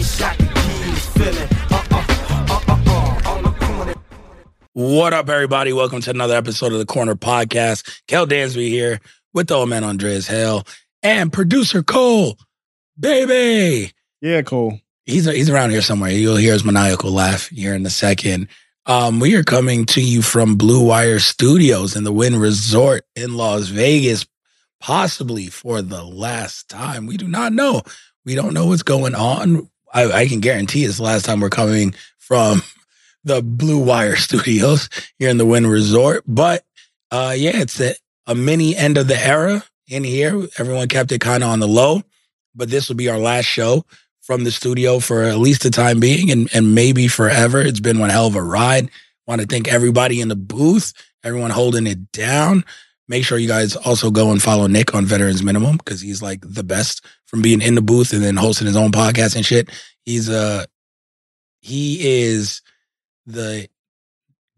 I wish I could give feeling. On the corner. What up, everybody? Welcome to another episode of the Corner Podcast. Kel Dansby here with the old man Andreas Hale and producer Cole, baby. Yeah, Cole. He's he's around here somewhere. You'll hear his maniacal laugh here in a second. Um, we are coming to you from Blue Wire Studios in the Wynn Resort in Las Vegas, possibly for the last time. We do not know. We don't know what's going on. I, I can guarantee it's the last time we're coming from the Blue Wire Studios here in the Wynn Resort. But uh, yeah, it's a, a mini end of the era in here. Everyone kept it kind of on the low, but this will be our last show from the studio for at least the time being and, and maybe forever. It's been one hell of a ride. Want to thank everybody in the booth, everyone holding it down. Make sure you guys also go and follow Nick on Veterans Minimum because he's like the best from being in the booth and then hosting his own podcast and shit. He's uh he is the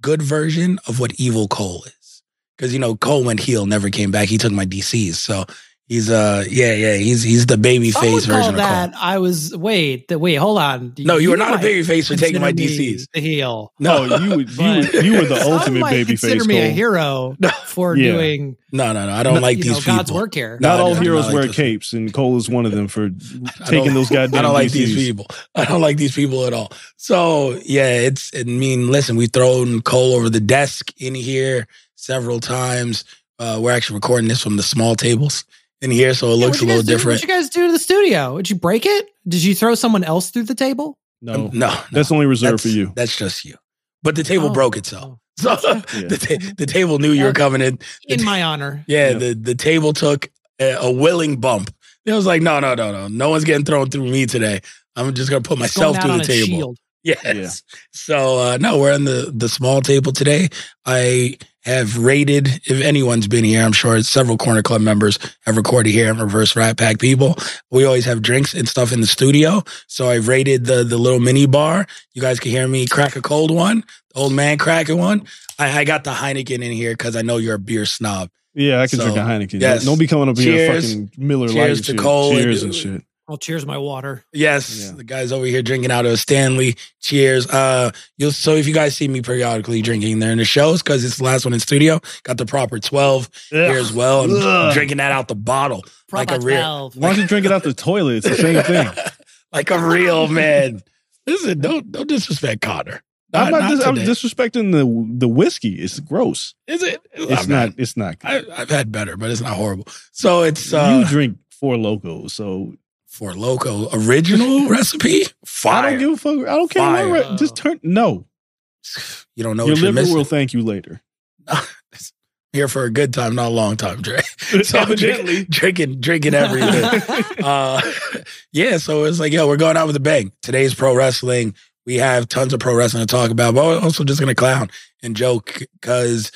good version of what evil Cole is. Because you know, Cole went heel, never came back. He took my DCs. So he's uh yeah, yeah, he's he's the baby Some would face call version of Cole. I was wait, the, wait, hold on. No, you are not a baby face for taking my DCs. The heel. No, you you But you were the ultimate might baby consider face, me a hero for Yeah. doing No, no, no. I don't like you these know, people. God's work here. Not I all do not heroes like wear those capes, and Cole is one of them for taking those goddamn. I don't like these people. I don't like these people at all. So yeah, it's. I mean, listen, we've thrown Cole over the desk in here several times. Uh, we're actually recording this from the small tables in here, so it Yeah, looks a little do- different. What'd you guys do to the studio? Did you break it? Did you throw someone else through the table? No, no, no, that's only reserved that's, for you. That's just you. But the table Oh, broke itself. oh. So Yeah. the, ta- the table knew you were coming in. In my honor. Yeah, Yeah. the the table took a, a willing bump. It was like, no, no, no, no, no one's getting thrown through me today. I'm just gonna put It's going myself through the table. shield. Yes. So uh, no, we're on the the small table today. I have rated. If anyone's been here, I'm sure several Corner Club members have recorded here and Reverse Rat Pack people. We always have drinks and stuff in the studio. So I've rated the the little mini bar. You guys can hear me crack a cold one, old man cracking one. I, I got the Heineken in here because I know you're a beer snob. Yeah, I can So, drink a Heineken. yes. Don't be coming up here Cheers. fucking Miller. Cheers and to shit. Cole and- Cheers and shit. I'll cheers my water. Yes, Yeah. the guys over here drinking out of Stanley. Cheers. Uh, you'll so if you guys see me periodically drinking there in the shows because it's the last one in studio, got the proper twelve here as well. I'm Ugh. drinking that out the bottle like a real, 12. Why don't you drink it out the toilet? It's the same thing. like a real man. Listen, don't don't disrespect Conor. Not, I'm, not not dis- I'm disrespecting the the whiskey. It's gross. Is it? It's not. It's not. I, I've had better, but it's not horrible. So it's uh, you drink Four Lokos, so Four Loko original recipe. Fire. I don't give a fuck. I don't care. Fire. what just turn. No, you don't know your what you're liver will thank you later. Here for a good time, not a long time, Dre. So Evidently. drink- drinking, drinking everything. uh, yeah, so it's like, yo, we're going out with a bang. Today's pro wrestling. We have tons of pro wrestling to talk about, but we're also just gonna clown and joke because,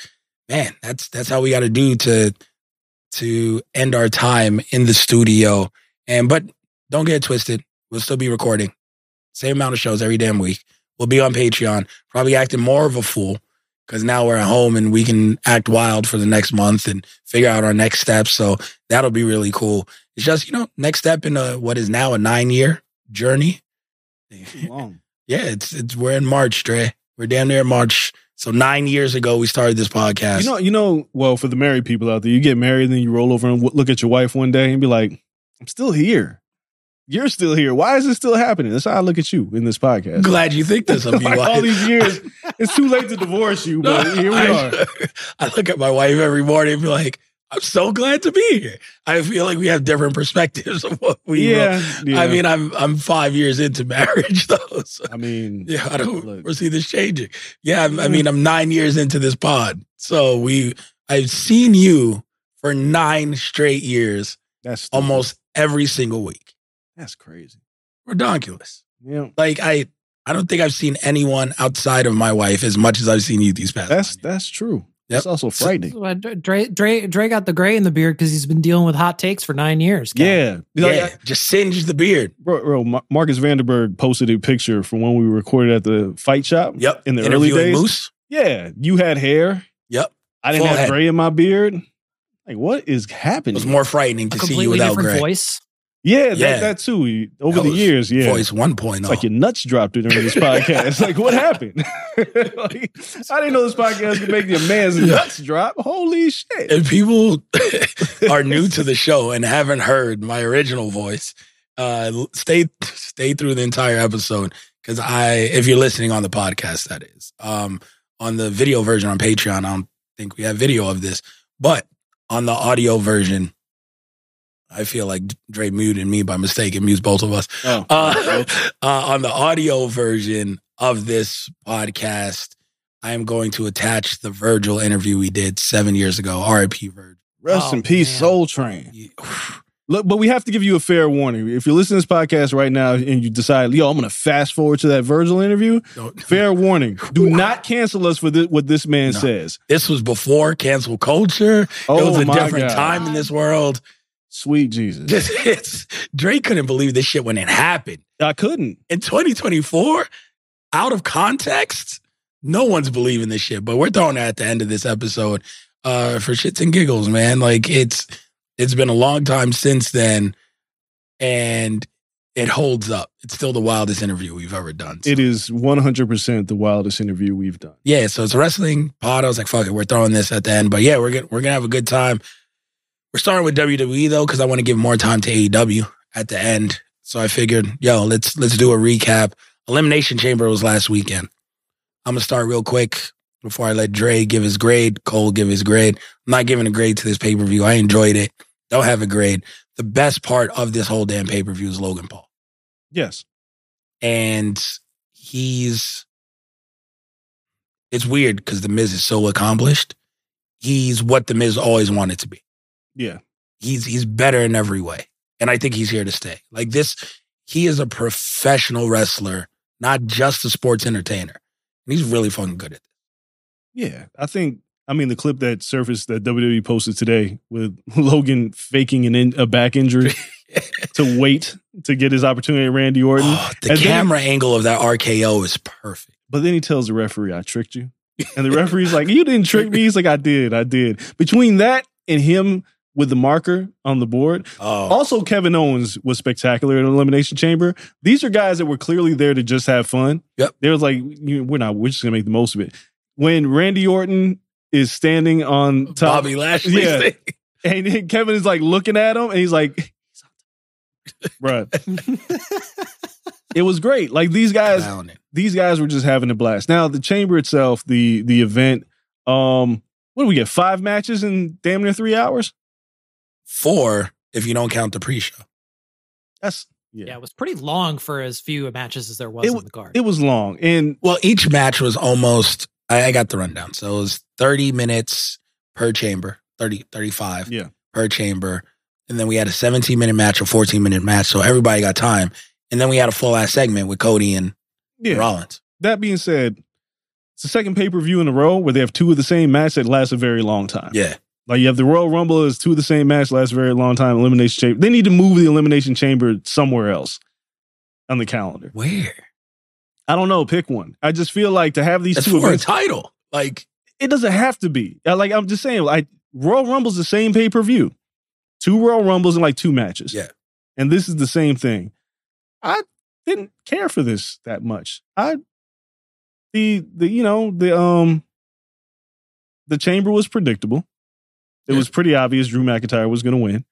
man, that's that's how we got to do to to end our time in the studio. And but don't get it twisted. We'll still be recording. Same amount of shows every damn week. We'll be on Patreon, probably acting more of a fool because now we're at home and we can act wild for the next month and figure out our next steps. So that'll be really cool. It's just, you know, next step in a, what is now a nine year journey. Long. Yeah, it's, it's, we're in March, Dre. We're down there in March. So nine years ago, we started this podcast. You know, you know. Well, for the married people out there, you get married, then you roll over and w- look at your wife one day and be like, "I'm still here. You're still here. Why is it still happening?" That's how I look at you in this podcast. glad you think this of me. like all these years, it's too late to divorce you, but here we I, are. I look at my wife every morning and be like, I'm so glad to be here. I feel like we have different perspectives of what we. Yeah, yeah. I mean, I'm I'm five years into marriage though. So I mean, yeah, I don't Look. foresee this changing. Yeah, I mean, I'm nine years into this pod, so we I've seen you for nine straight years, that's almost every single week. That's crazy. Redonkulous. Yeah, Like I, I don't think I've seen anyone outside of my wife as much as I've seen you these past. that's that's true. Yep. That's also frightening. Uh, Dre, Dre, Dre got the gray in the beard because he's been dealing with hot takes for nine years. Cal. Yeah, yeah, Like, just singe the beard. bro, bro. Marcus Vanderberg posted a picture from when we recorded at the fight shop. Yep, in the early days. Moose. Yeah, you had hair. Yep, I didn't Full have head. gray in my beard. Like, what is happening? it was more frightening to see you without gray. voice. Yeah, that, Yeah. that too. Over That the years, yeah. Voice oh. 1.0. It's like your nuts dropped during this podcast. like, what happened? like, I didn't know this podcast could make your man's nuts drop. Holy shit! if people are new to the show and haven't heard my original voice, uh, stay stay through the entire episode because I, if you're listening on the podcast, that is, um, on the video version on Patreon, I don't think we have video of this, but on the audio version, I feel like Dre muted me by mistake and mutes both of us. Oh, Uh, uh, on the audio version of this podcast, I am going to attach the Virgil interview we did seven years ago. R.I.P. Virgil. rest Oh, in peace, man. Soul Train. You- Look, but we have to give you a fair warning. If you're listening to this podcast right now and you decide, yo, I'm going to fast forward to that Virgil interview, don't- fair warning. Do not cancel us for this, what this man No. says. This was before cancel culture. Oh, it was a different God. time in this world. Sweet Jesus. Drake couldn't believe this shit when it happened. I couldn't. In 2024, out of context, no one's believing this shit. But we're throwing it at the end of this episode uh, for shits and giggles, man. Like it's it's been a long time since then, and it holds up. It's still the wildest interview we've ever done. So- It is 100% the wildest interview we've done. yeah, so it's a wrestling pod. I was like, fuck it, we're throwing this at the end. But yeah, we're gonna we're gonna have a good time. We're starting with WWE though, because I want to give more time to AEW at the end. So I figured, yo, let's let's do a recap. Elimination Chamber was last weekend. I'm gonna start real quick before I let Dre give his grade, Cole give his grade. I'm not giving a grade to this pay per view. I enjoyed it. Don't have a grade. The best part of this whole damn pay per view is Logan Paul Yes. and he's it's weird because the Miz is so accomplished. He's what the Miz always wanted to be. Yeah. He's he's better in every way, and I think he's here to stay. Like this, he is a professional wrestler, not just a sports entertainer, and he's really fucking good at this. Yeah. I think, I mean, the clip that surfaced that WWE posted today with Logan faking an in, a back injury to wait to get his opportunity at Randy Orton. Oh, the And then- camera angle of that RKO is perfect. But then he tells the referee, I tricked you. And the referee's like, You didn't trick me. He's like, I did. I did. Between that and him with the marker on the board, Oh, also Kevin Owens was spectacular in Elimination Chamber. These are guys that were clearly there to just have fun. Yep. They was like, you We're not, we're just going to make the most of it. When Randy Orton is standing on top, of Bobby Lashley. Yeah. and Kevin is like looking at him and he's like. Bruh. It was great. Like these guys, these guys were just having a blast. Now the chamber itself, the the event, um, what do we get? Five matches in damn near three hours. Four, if you don't count the pre-show. That's yeah. Yeah, it was pretty long for as few matches as there was It in the card. It was long, and Well, each match was almost, I, I got the rundown. So it was 30 minutes per chamber, 30, 35 Yeah. per chamber. And then we had a 17 minute match, a 14 minute match. So everybody got time. And then we had a full ass segment with Cody and yeah. Rollins. That being said, it's the second pay per view in a row where they have two of the same match that lasts a very long time. Yeah. Like you have the Royal Rumble is two of the same match lasts a very long time. Elimination Chamber. They need to move the Elimination Chamber somewhere else on the calendar. Where? I don't know. Pick one. I just feel like to have these That's two for a title. Like, It doesn't have to be. Like I'm just saying, like Royal Rumble's the same pay per view, two Royal Rumbles and like two matches. Yeah. and this is the same thing. I didn't care for this that much. I the the you know the um the chamber was predictable. It Yeah. was pretty obvious Drew McIntyre was going to win.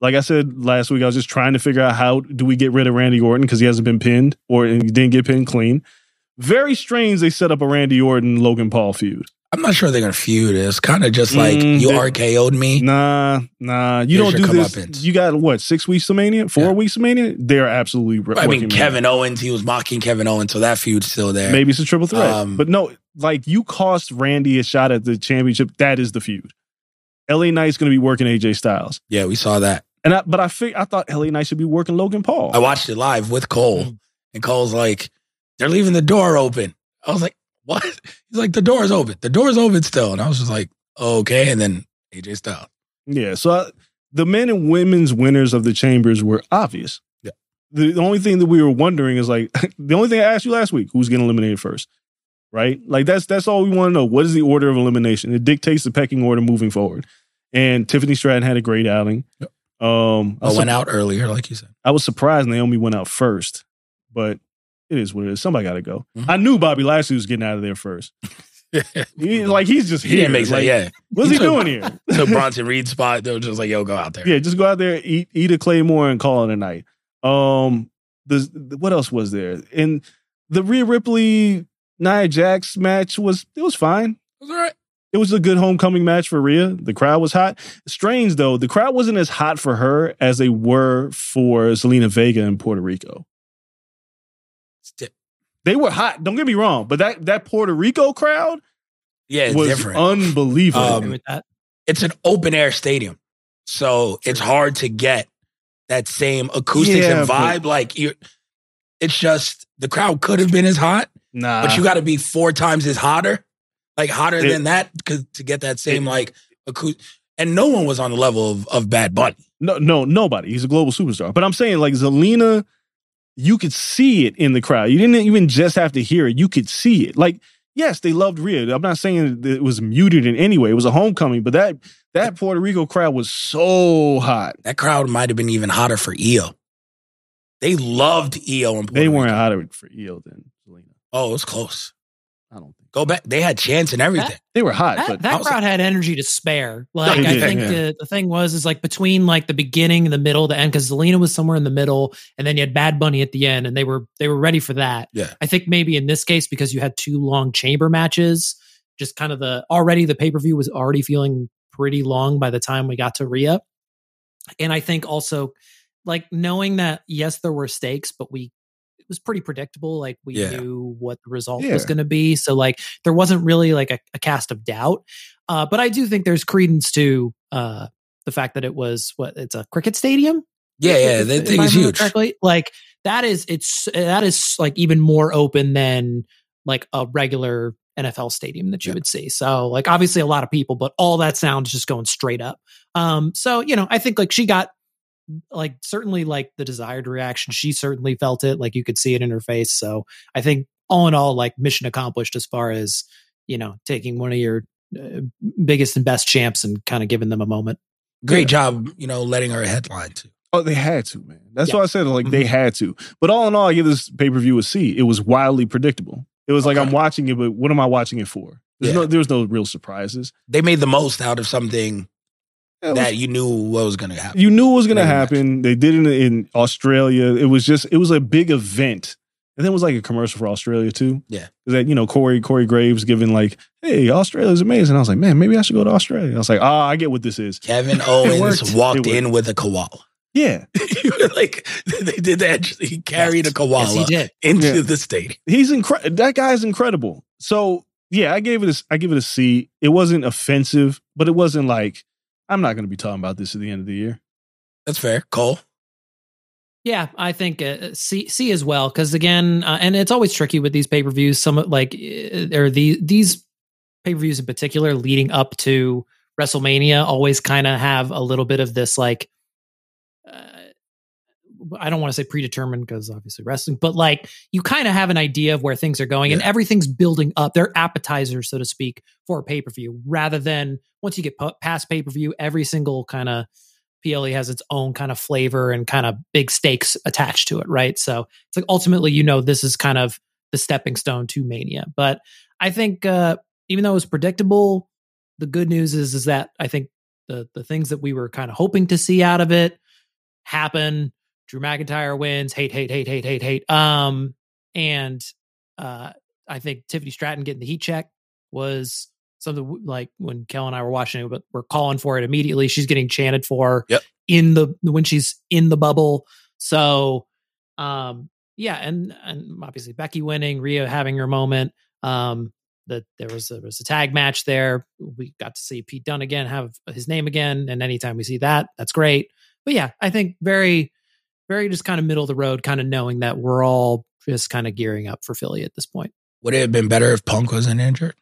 Like I said last week, I was just trying to figure out how do we get rid of Randy Orton because he hasn't been pinned or he didn't get pinned clean. Very strange they set up a Randy Orton Logan Paul feud. I'm not sure they're gonna feud. It's kind of just like Mm, you they- RKO'd me. Nah, nah, you Here's don't do this. You got what six weeks of Mania, four Yeah. weeks of Mania. They're absolutely. I mean, Kevin Owens, he was mocking Kevin Owens, so that feud's still there. Maybe it's a triple threat. Um, but no, like you cost Randy a shot at the championship. That is the feud. LA Knight's going to be working AJ Styles. Yeah, we saw that. And I, but I think I thought LA Knight should be working Logan Paul. I watched it live with Cole, Mm. and Cole's like, "They're leaving the door open." I was like, "What?" He's like, "The door's open. The door's open still." And I was just like, "Okay." And then AJ Styles. yeah. So I, the men and women's winners of the chambers were obvious. Yeah. The, the only thing that we were wondering is like the only thing I asked you last week: who's getting eliminated first? Right? Like that's that's all we want to know. What is the order of elimination? It dictates the pecking order moving forward. And Tiffany Stratton had a great outing. Yep. Um, I I was went out earlier, like you said. I was surprised Naomi went out first, but it is what it is. Somebody got to go. Mhm. I knew Bobby Lashley was getting out of there first. He, like he's just he here. didn't make sense. Like, Yeah, What's He he took- doing here? so Bronson Reed spot. They were just like, "Yo, go out there." yeah, just go out there, eat eat a claymore, and call it a night. Um, the what else was there? And the Rhea Ripley Nia Jax match was it was fine. it was all right. It was a good homecoming match for Rhea. The crowd was hot. Strange though, the crowd wasn't as hot for her as they were for Zelina Vega in Puerto Rico. They were hot. Don't get me wrong, but that that Puerto Rico crowd Yeah, it's was different. unbelievable. Um, agree with that. it's an open air stadium, so it's hard to get that same acoustics Yeah, and vibe. Like you, it's just the crowd could have been as hot, nah, but you got to be four times as hotter, like hotter It- than that, to get that same like acoustic. And no one was on the level of, of Bad Bunny. no, no, nobody. He's a global superstar. But I'm saying, like Zelina, you could see it in the crowd. You didn't even just have to hear it; you could see it. Like, yes, they loved Rhea. I'm not saying it was muted in any way. It was a homecoming, but that that Puerto Rico crowd was so hot. That crowd might have been even hotter for EO. They loved EO in Puerto They weren't Rico. hotter for EO than Zelina. Oh, it was close. I don't think Go back. They had chance and everything. they were hot, That, but that I was crowd had energy to spare. Like they I did, think yeah. the, the thing was is like between like the beginning, the middle, the end, because Zelina was somewhere in the middle, and then you had Bad Bunny at the end, and they were they were ready for that. Yeah. I think maybe in this case because you had two long chamber matches, just kind of the already the pay per view was already feeling pretty long by the time we got to Rhea, and I think also like knowing that yes there were stakes, but we it was pretty predictable. Like we Yeah. knew what the result Yeah. was going to be, so like there wasn't really like a, a cast of doubt. Uh, but I do think there's credence to uh, the fact that it was what it's a cricket stadium. Yeah, yeah. If- That if thing is huge. Correctly. Like that is it's that is like even more open than like a regular NFL stadium that you Yeah. would see. So like obviously a lot of people, but all that sound is just going straight up. Um, so you know, I think like she got like certainly like the desired reaction. She certainly felt it. Like you could see it in her face. So I think all in all, like mission accomplished as far as you know taking one of your uh, biggest and best champs and kind of giving them a moment. Great Yeah. job, you know, letting her headline too. Oh, they had to, man. That's Yeah. why I said like Mm-hmm. they had to. But all in all, I give this pay per view a C. It was wildly predictable. It was like I'm watching it, but what am I watching it for? There's Yeah. no, there was no real surprises. They made the most out of something It was- that you knew what was going to happen. you knew it was going to Very much. happen. They did it in, in Australia. It was just it was a big event, and then it was like a commercial for Australia too. Yeah. 'Cause that you know Corey Corey Graves giving like, "Hey, Australia's amazing." I was like, "Man, maybe I should go to Australia." I was like, "Ah, I get what this is." Kevin Owens walked in with a koala. Yeah, like they did that. He carried a koala Yes, he did. into Yeah. the stadium. he's incredible. That guy's incredible. So yeah, I gave it a I give it a C. It wasn't offensive, but it wasn't like I'm not going to be talking about this at the end of the year. That's fair. Cole. Yeah, I think uh, C C as well because again, uh, and it's always tricky with these pay per views. Some like uh, or the these pay per views in particular leading up to WrestleMania always kind of have a little bit of this like uh, I don't want to say predetermined because obviously wrestling, but like you kind of have an idea of where things are going and everything's building up. They're appetizers, so to speak, for a pay per view rather than once you get pu- past pay per view, every single kind of PLE has its own kind of flavor and kind of big stakes attached to it, right? So it's like ultimately, you know, this is kind of the stepping stone to Mania. But I think uh, even though it was predictable, the good news is is that I think the the things that we were kind of hoping to see out of it happen. Drew McIntyre wins. Hate, hate, hate, hate, hate, hate. Um, and uh, I think Tiffany Stratton getting the heat check was something like when Kel and I were watching it, but we're calling for it immediately. She's getting chanted for Yep. in the when she's in the bubble. So, um, yeah, and and obviously Becky winning, Rhea having her moment. Um, that there was there was a tag match there. We got to see Pete Dunne again have his name again, and anytime we see that, that's great. But yeah, I think very, very just kind of middle of the road, kind of knowing that we're all just kind of gearing up for Philly at this point. Would it have been better if Punk wasn't injured?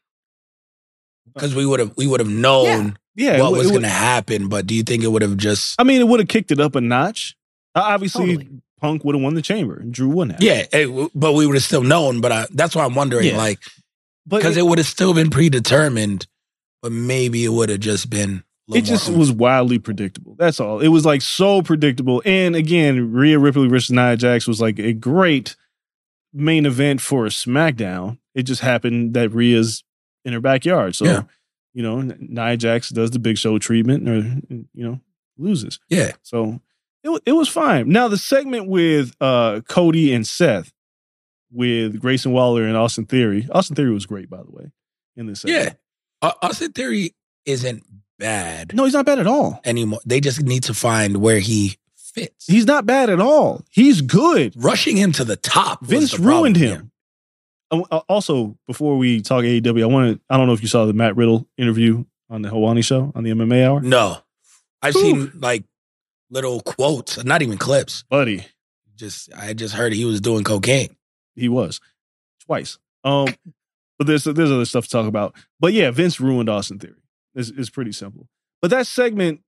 Because we would have we would have known Yeah, what it, was going to happen. But do you think it would have just? I mean, it would have kicked it up a notch. Uh, Obviously, Totally. Punk would have won the chamber, and Drew wouldn't have. Yeah, it- but we would have still known. But I, that's why I'm wondering, Yeah. like, because it, it would have still been predetermined, but maybe it would have just been. Little it just was wildly predictable. That's all. It was like so predictable. And again, Rhea Ripley versus Nia Jax was like a great main event for SmackDown. It just happened that Rhea's in her backyard. So, Yeah. you know, Nia Jax does the big show treatment or, you know, loses. yeah. So it, it was fine. Now, the segment with uh, Cody and Seth with Grayson Waller and Austin Theory. Austin Theory was great, by the way, in this segment. Yeah. Austin Theory isn't bad No, he's not bad at all. anymore. They just need to find where he fits. He's not bad at all. He's good. rushing him to the top. Vince the ruined him. Uh, uh, Also, before we talk AEW, I want to. I don't know if you saw the Matt Riddle interview on the Helwani show on the MMA Hour, No, I've Whew. seen like little quotes, not even clips. buddy. Just I just heard he was doing cocaine. He was twice. Um, but there's there's other stuff to talk about. But yeah, Vince ruined Austin Theory. It's, it's pretty simple. But that segment,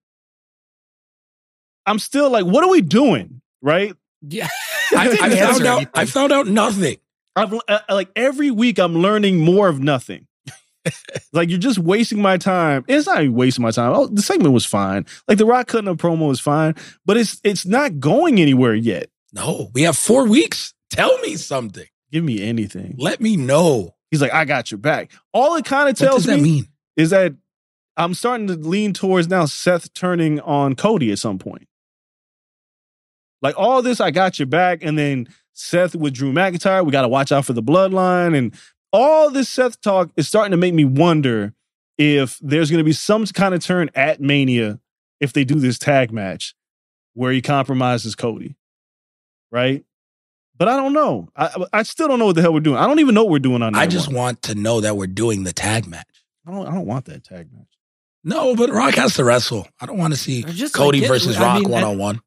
I'm still like, what are we doing? Right? Yeah, I, I found out. anything. I found out nothing. I've uh, like every week I'm learning more of nothing. like you're just wasting my time. It's not even wasting my time. Oh, the segment was fine. Like the Rock cutting a promo was fine, but it's it's not going anywhere yet. No, we have four weeks. Tell me something. Give me anything. Let me know. He's like, I got your back. All it kind of tells me mean? is that I'm starting to lean towards now Seth turning on Cody at some point. Like all this, I got your back, and then Seth with Drew McIntyre, we got to watch out for the bloodline, and all this Seth talk is starting to make me wonder if there's going to be some kind of turn at Mania if they do this tag match where he compromises Cody, right? But I don't know. I I still don't know what the hell we're doing. I don't even know what we're doing on. I just one. want to know that we're doing the tag match. I don't. I don't want that tag match. No, but Rock has to wrestle. I don't want to see just, Cody like, get- versus I Rock mean, one at- on one.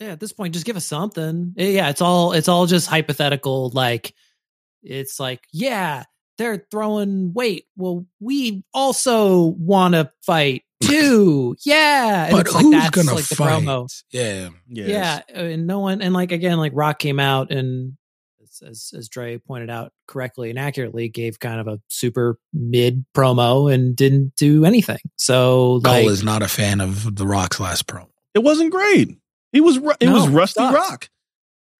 yeah. At this point, just give us something. Eh, yeah, it's all it's all just hypothetical. Like it's like, yeah, they're throwing weight. Well, we also want to fight too. Yeah, and But it's like who's that's gonna like the fight? promo. Yeah, Yeah, and no one, and like again, like Rock came out and as, as as Dre pointed out correctly and accurately, gave kind of a super mid promo and didn't do anything. So Cole like, is not a fan of the Rock's last promo. It wasn't great. It was it No, was Rusty sucked. Rock.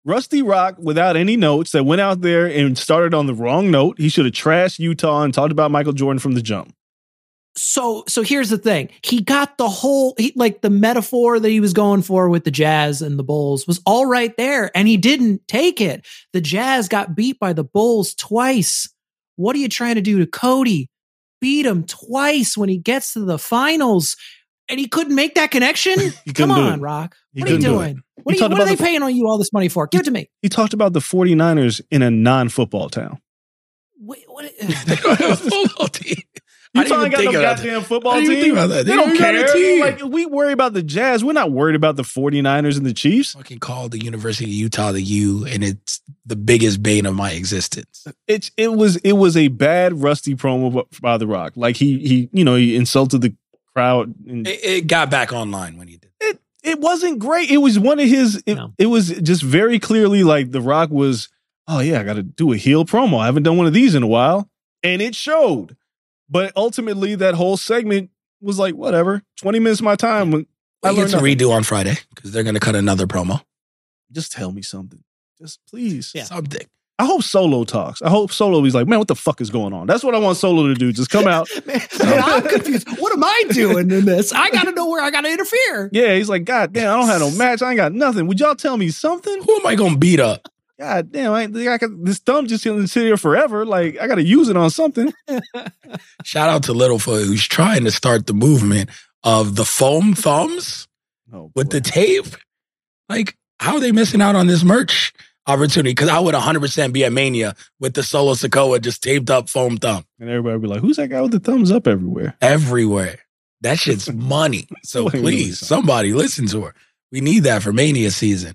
Rusty Rock without any notes that went out there and started on the wrong note. He should have trashed Utah and talked about Michael Jordan from the jump. So so here's the thing. He got the whole he, like the metaphor that he was going for with the jazz and the bulls was all right there and he didn't take it. The jazz got beat by the bulls twice. What are you trying to do to cody? Beat him twice when he gets to the finals and he couldn't make that connection? Come on rock. He what are you doing? What, are, you, what are they the- paying on you all this money for? Give it to me. He talked about the 49ers in a non-football town. Wait, what, They don't have a football team. I didn't Utah even ain't got think no that. goddamn football I didn't team. even think about that. They, They don't don't care. Like we worry about the Jazz. We're not worried about the 49ers and the Chiefs. Fucking call the University of Utah the U, and it's the biggest bane of my existence. It's it was it was a bad rusty promo by the Rock. Like he he you know he insulted the crowd and It, it got back online when he did. it It wasn't great. It was one of his. It, No. it was just very clearly like The Rock was. Oh yeah, I got to do a heel promo. I haven't done one of these in a while, and it showed. But ultimately, that whole segment was like whatever. Twenty minutes of my time. When I I get to nothing. redo on Friday because they're going to cut another promo. Just tell me something. Just please. Yeah. Something. I hope Solo talks. I hope Solo is like, man, what the fuck is going on? That's what I want Solo to do. Just come out. Man, man, I'm confused. What am I doing in this? I got to know where I got to interfere. Yeah, he's like, God damn, I don't have no match. I ain't got nothing. Would y'all tell me something? Who am I going to beat up? God damn, I, I got, this thumb just gonna sit here forever. Like, I got to use it on something. Shout out to Littlefoot who's trying to start the movement of the foam thumbs Oh, with the tape. Like, how are they missing out on this merch opportunity? Because I would 100% be at Mania with the Solo Sikoa just taped up foam thumb and everybody be like, who's that guy with the thumbs up everywhere? everywhere. That shit's money. So please, somebody listen to her. We need that for Mania season.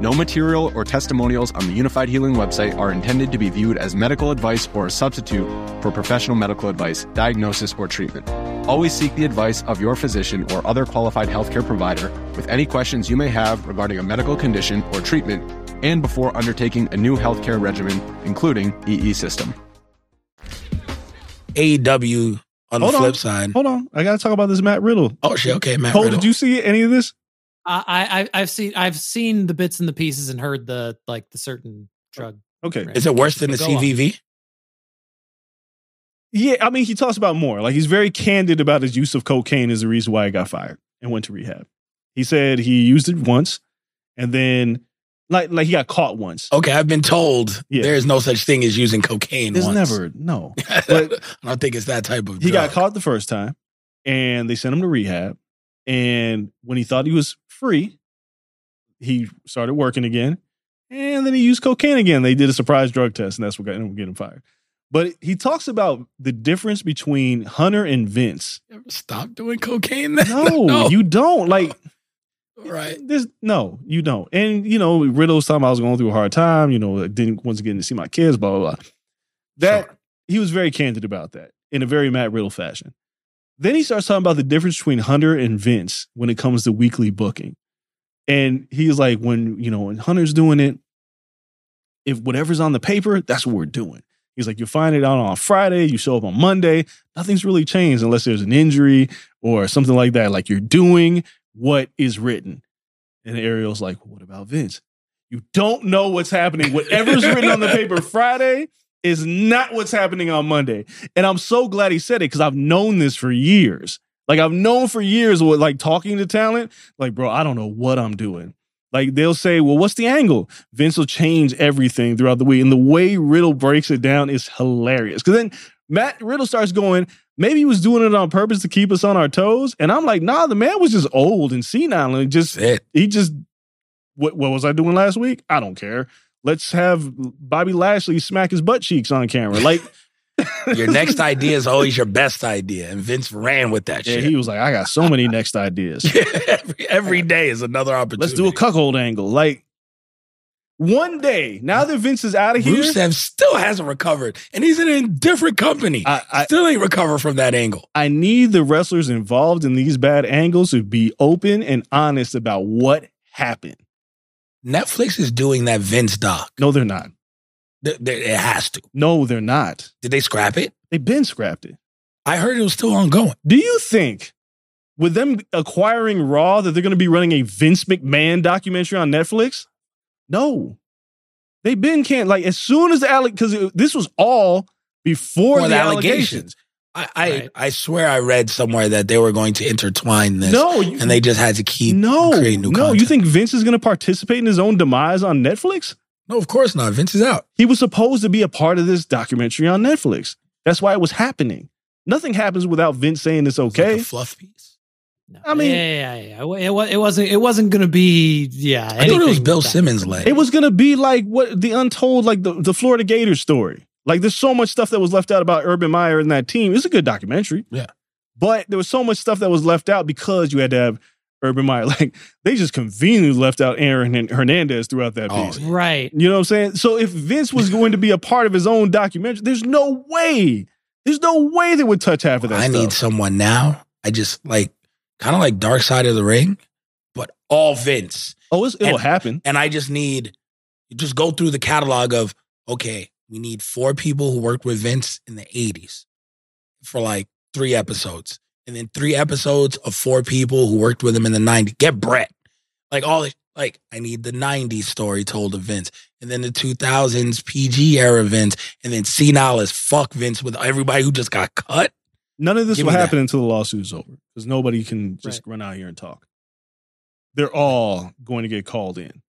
No material or testimonials on the Unifyd Healing website are intended to be viewed as medical advice or a substitute for professional medical advice, diagnosis, or treatment. Always seek the advice of your physician or other qualified healthcare provider with any questions you may have regarding a medical condition or treatment and before undertaking a new healthcare regimen, including EE system. AEW E on Hold the on. flip side. Hold on. I got to talk about this Matt Riddle. Oh shit, okay, Matt. Cole, Riddle. did you see any of this? I, I I've seen I've seen the bits and the pieces and heard the like the certain oh, drug. Okay. Right. Is it worse than the Go on. CVV? Yeah, I mean, he talks about more. Like, he's very candid about his use of cocaine as the reason why he got fired and went to rehab. He said he used it once and then, like, like he got caught once. Okay, I've been told Yeah. there is no such thing as using cocaine. There's once. never, no. I don't think it's that type of. He got caught the first time and they sent him to rehab. And when he thought he was free, he started working again. And then he used cocaine again. They did a surprise drug test, and that's what got him, get him fired. But he talks about the difference between Hunter and Vince. Stop doing cocaine. Then? No, you don't. Like, right. This no, you don't. And you know, Riddle's time I was going through a hard time. You know, I didn't once again to see my kids. Blah blah blah. That Sure. he was very candid about that in a very Matt Riddle fashion. Then he starts talking about the difference between Hunter and Vince when it comes to weekly booking. And he's like, when you know, when Hunter's doing it, if whatever's on the paper, that's what we're doing. He's like, you find it out on Friday, you show up on Monday, nothing's really changed unless there's an injury or something like that. Like you're doing what is written. And Ariel's like, what about Vince? You don't know what's happening. Whatever's written on the paper Friday is not what's happening on Monday. And I'm so glad he said it because I've known this for years. Like I've known for years with like talking to talent, like, bro, I don't know what I'm doing. Like they'll say, well, what's the angle? Vince will change everything throughout the week. And the way Riddle breaks it down is hilarious. Because then Matt Riddle starts going, maybe he was doing it on purpose to keep us on our toes. And I'm like, nah, the man was just old and senile and just he just what what was I doing last week? I don't care. Let's have Bobby Lashley smack his butt cheeks on camera. Like Your next idea is always your best idea. And Vince ran with that yeah, shit. he was like, I got so many next ideas. every, every day is another opportunity. Let's do a cuckold angle. Like one day, now that Vince is out of here, Rusev still hasn't recovered, and he's in a different company. I, I, still ain't recovered from that angle. I need the wrestlers involved in these bad angles to be open and honest about what happened. Netflix is doing that Vince doc. No, they're not. Th- th- It has to. No, they're not. Did they scrap it? They've been scrapped it. I heard it was still ongoing. Do you think with them acquiring Raw that they're going to be running a Vince McMahon documentary on Netflix? No. They've been can't like as soon as the alleg because this was all before For the, the allegations. allegations. I I, Right. I swear I read somewhere that they were going to intertwine this, No, you, and they just had to keep no, creating new no. content. You think Vince is going to participate in his own demise on Netflix? No, of course not. Vince is out. He was supposed to be a part of this documentary on Netflix. That's why it was happening. Nothing happens without Vince saying it's It's like okay. a fluff piece. No. I mean- yeah, yeah, yeah. It, wa- it wasn't. It wasn't going to be. Yeah, I thought it was Bill Simmons led. It was gonna be like what the untold, like the, the Florida Gators story. Like there's so much stuff that was left out about Urban Meyer and that team. It's a good documentary. Yeah. But there was so much stuff that was left out because you had to have Urban Meyer. Like they just conveniently left out Aaron Hernandez throughout that Oh, piece. yeah. Right. You know what I'm saying? So if Vince was going to be a part of his own documentary, there's no way. There's no way they would touch half of that I stuff. need someone now. I just like kind of like Dark Side of the Ring, but all Vince. oh, it's, it'll and- happen. And I just need just go through the catalog of okay, we need four people who worked with Vince in the 80s for like three episodes. And then three episodes of four people who worked with him in the 90s. Get Brett. Like all like I need the 90s story told of Vince. And then the 2000s PG era Vince. And then senile as fuck Vince with everybody who just got cut. None of this Give will me that. happen until the lawsuit is over because nobody can just run out here and talk. They're all going to get called in.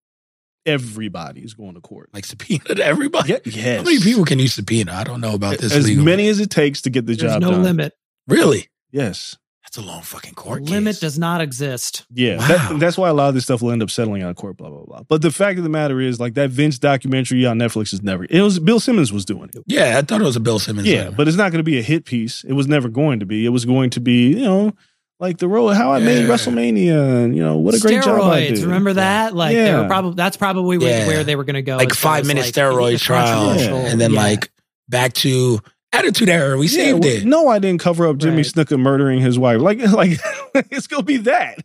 Everybody's going to court. Like subpoena to everybody. Yeah, yes. How many people can you subpoena? I don't know about this. as legally. many as it takes to get the There's job no done. limit. Really? Yes. That's a long fucking court limit case. does not exist. Yeah. Wow. That- that's why a lot of this stuff will end up settling out of court, blah, blah, blah. But the fact of the matter is, like, that Vince documentary on Netflix is never, it was Bill Simmons was doing it. Yeah, I thought it was a Bill Simmons. Yeah, letter. but it's not going to be a hit piece. It was never going to be. It was going to be, you know, like the role how I made Yeah. WrestleMania and, you know, what a great job I steroids. did. Remember that? Like they Yeah. were probably that's probably where, Yeah. where they were going to go. like five as, minute like, steroid trial, controversial- and then yeah. like back to Attitude Era. We Yeah, saved well, it. No, I didn't cover up Jimmy Right. Snuka murdering his wife. Like, like it's gonna be that.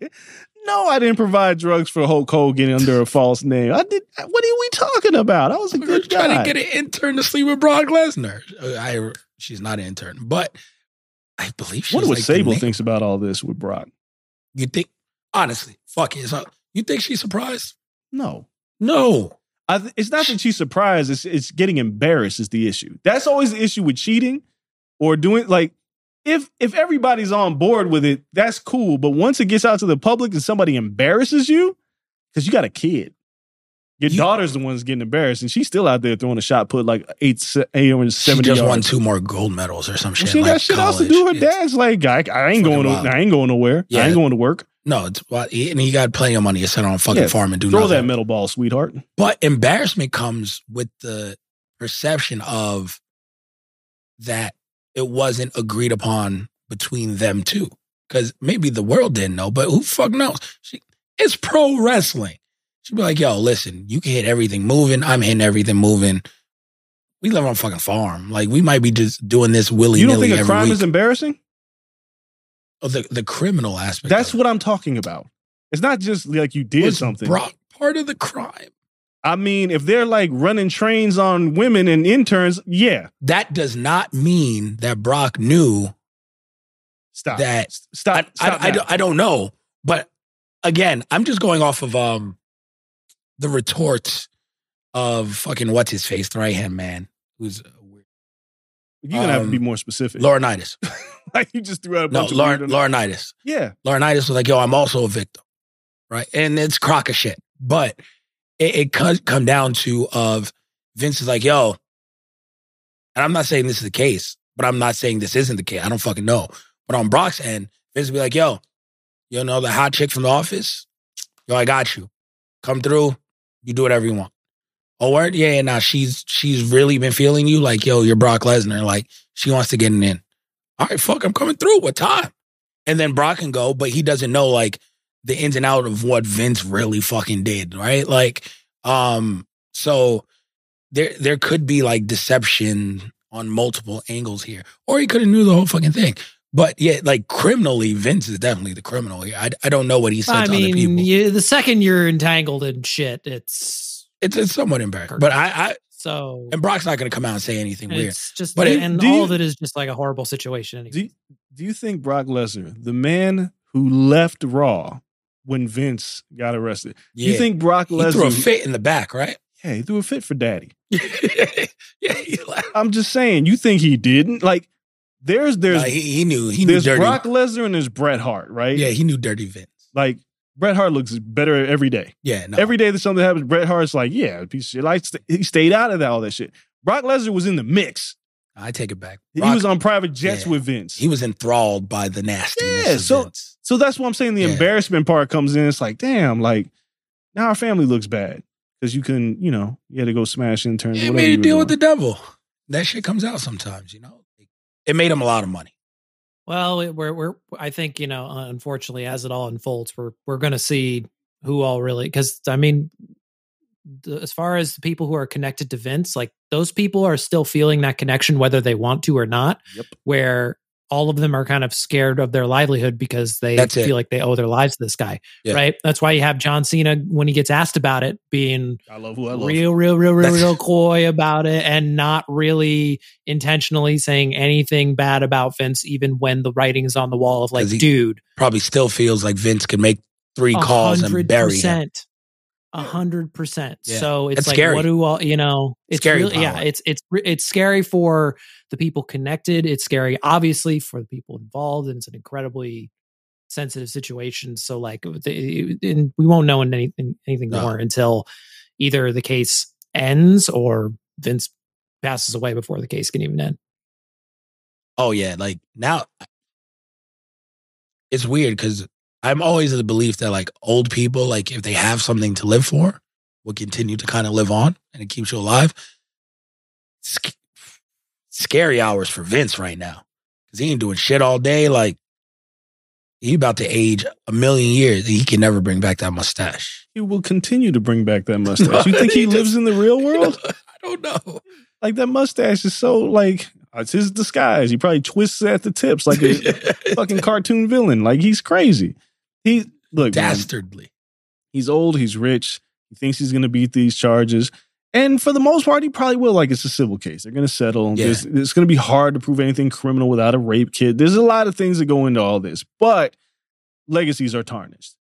No, I didn't provide drugs for Hulk Hogan under a false name. I did. What are we talking about? I was a We were good trying guy. to get an intern to sleep with Brock Lesnar. Uh, I, she's not an intern, but I believe she's Wonder what like Sable thinks about all this with Brock. You think? Honestly, fuck it. You think she's surprised? No, No. Th- it's not that she's surprised. It's it's getting embarrassed is the issue. That's always the issue with cheating or doing like if if everybody's on board with it, that's cool. But once it gets out to the public and somebody embarrasses you, because you got a kid, your You- daughter's the one's getting embarrassed, and she's still out there throwing a shot, put like eight, eight or She seventy just yards. won two more gold medals or some shit. she in, got like, shit else to do. Her It's- dad's like, I, I ain't going. To. I ain't going nowhere. I ain't going to work. No, it's, well, and he got plenty of money to sit on a fucking Yeah, farm and do Throw nothing. that metal ball, sweetheart. But embarrassment comes with the perception of that it wasn't agreed upon between them two. Because maybe the world didn't know, but who fuck knows? She, it's pro wrestling. She'd be like, yo, listen, you can hit everything moving. I'm hitting everything moving. We live on a fucking farm. Like, we might be just doing this willy You don't nilly think a every crime week. is embarrassing? oh, the, the criminal aspect. That's of what I'm talking about. It's not just like you did Was something. Brock part of the crime. I mean, if they're like running trains on women and interns, yeah, That does not mean that Brock knew stop. that stop. I, stop I, I, now. don't, I don't know, but again, I'm just going off of um the retorts of fucking what's his face, the right hand man, who's uh, weird. You're gonna have to be Um, more specific. Laurinaitis. like you just threw out a No, bunch of Lauren, weird- Laurinaitis. Yeah, Laurinaitis was like, yo, I'm also a victim. Right. And it's crock of shit. But it, it could come down to of Vince is like, yo, and I'm not saying this is the case, but I'm not saying this isn't the case. I don't fucking know. But on Brock's end, Vince would be like, yo, you know the hot chick from the office? Yo, I got you. Come through. You do whatever you want. Oh, word? Yeah, yeah, now she's she's really been feeling you. Like, yo, you're Brock Lesnar. Like, she wants to get it in. All right, fuck, I'm coming through. What time? And then Brock can go, but he doesn't know like the ins and out of what Vince really fucking did, right? Like, um, so there there could be like deception on multiple angles here, or he could have knew the whole fucking thing. But yeah, like criminally, Vince is definitely the criminal here. I, I don't know what he said I to other mean, people. you, the second you're entangled in shit, it's It's it's somewhat embarrassing, but I, I so. and Brock's not going to come out and say anything weird. It's just, But it- and do all you- of it is just like a horrible situation. Anyway. Do you, do you think Brock Lesnar, the man who left Raw when Vince got arrested, Yeah, you think Brock he threw a fit in the back, right? Yeah, he threw a fit for Daddy. yeah, he. I'm just saying. You think he didn't? Like, there's there's Nah, he, he knew he knew there's dirty. Brock Lesnar and there's Bret Hart, right? yeah, he knew dirty Vince. Like Bret Hart looks better every day. Yeah, no. Every day that something happens, Bret Hart's like, yeah, piece of shit. Like he stayed out of that all that shit. Brock Lesnar was in the mix. I take it back. He was on private jets Yeah. with Vince. he was enthralled by the nastiness Yeah, so- Vince. so that's what I'm saying. The Yeah. embarrassment part comes in. It's like, damn, like now our family looks bad because you couldn't, you know, you had to go smash interns. It whatever made you a were deal with the devil. That shit comes out sometimes, you know. It made him a lot of money. Well, it- we're we're I think you know, unfortunately, as it all unfolds, we're we're going to see who all really because I mean, the, as far as the people who are connected to Vince, like those people are still feeling that connection whether they want to or not. Yep. Where all of them are kind of scared of their livelihood because they That's it. feel like they owe their lives to this guy, Yeah. right? That's why you have John Cena when he gets asked about it being I love who I love. real, real, real, real, real coy about it and not really intentionally saying anything bad about Vince, even when the writing is on the wall of like, 'Cause he- dude, Probably still feels like Vince could make three a calls and hundred bury him. percent. A hundred percent. So it's That's like, scary. what do all you know? It's Scary really, yeah. It's it's it's scary for the people connected. It's scary, obviously, for the people involved, and it's an incredibly sensitive situation. So like, and we won't know anything anything No. more until either the case ends or Vince passes away before the case can even end. Oh yeah, like now it's weird because I'm always of the belief that like old people, like if they have something to live for, will continue to kind of live on and it keeps you alive. Sc- scary hours for Vince right now because he ain't doing shit all day. Like he about to age a million years. He can never bring back that mustache. He will continue to bring back that mustache. You think he He lives just- in the real world? I don't know. Like that mustache is so like it's his disguise. He probably twists at the tips like a fucking cartoon villain. Like he's crazy. He look, man, dastardly. he's old, he's rich. He thinks he's going to beat these charges. And for the most part, he probably will. Like it's a civil case. They're going to settle. Yeah. There's- It's going to be hard to prove anything criminal without a rape kit. There's a lot of things that go into all this, but legacies are tarnished,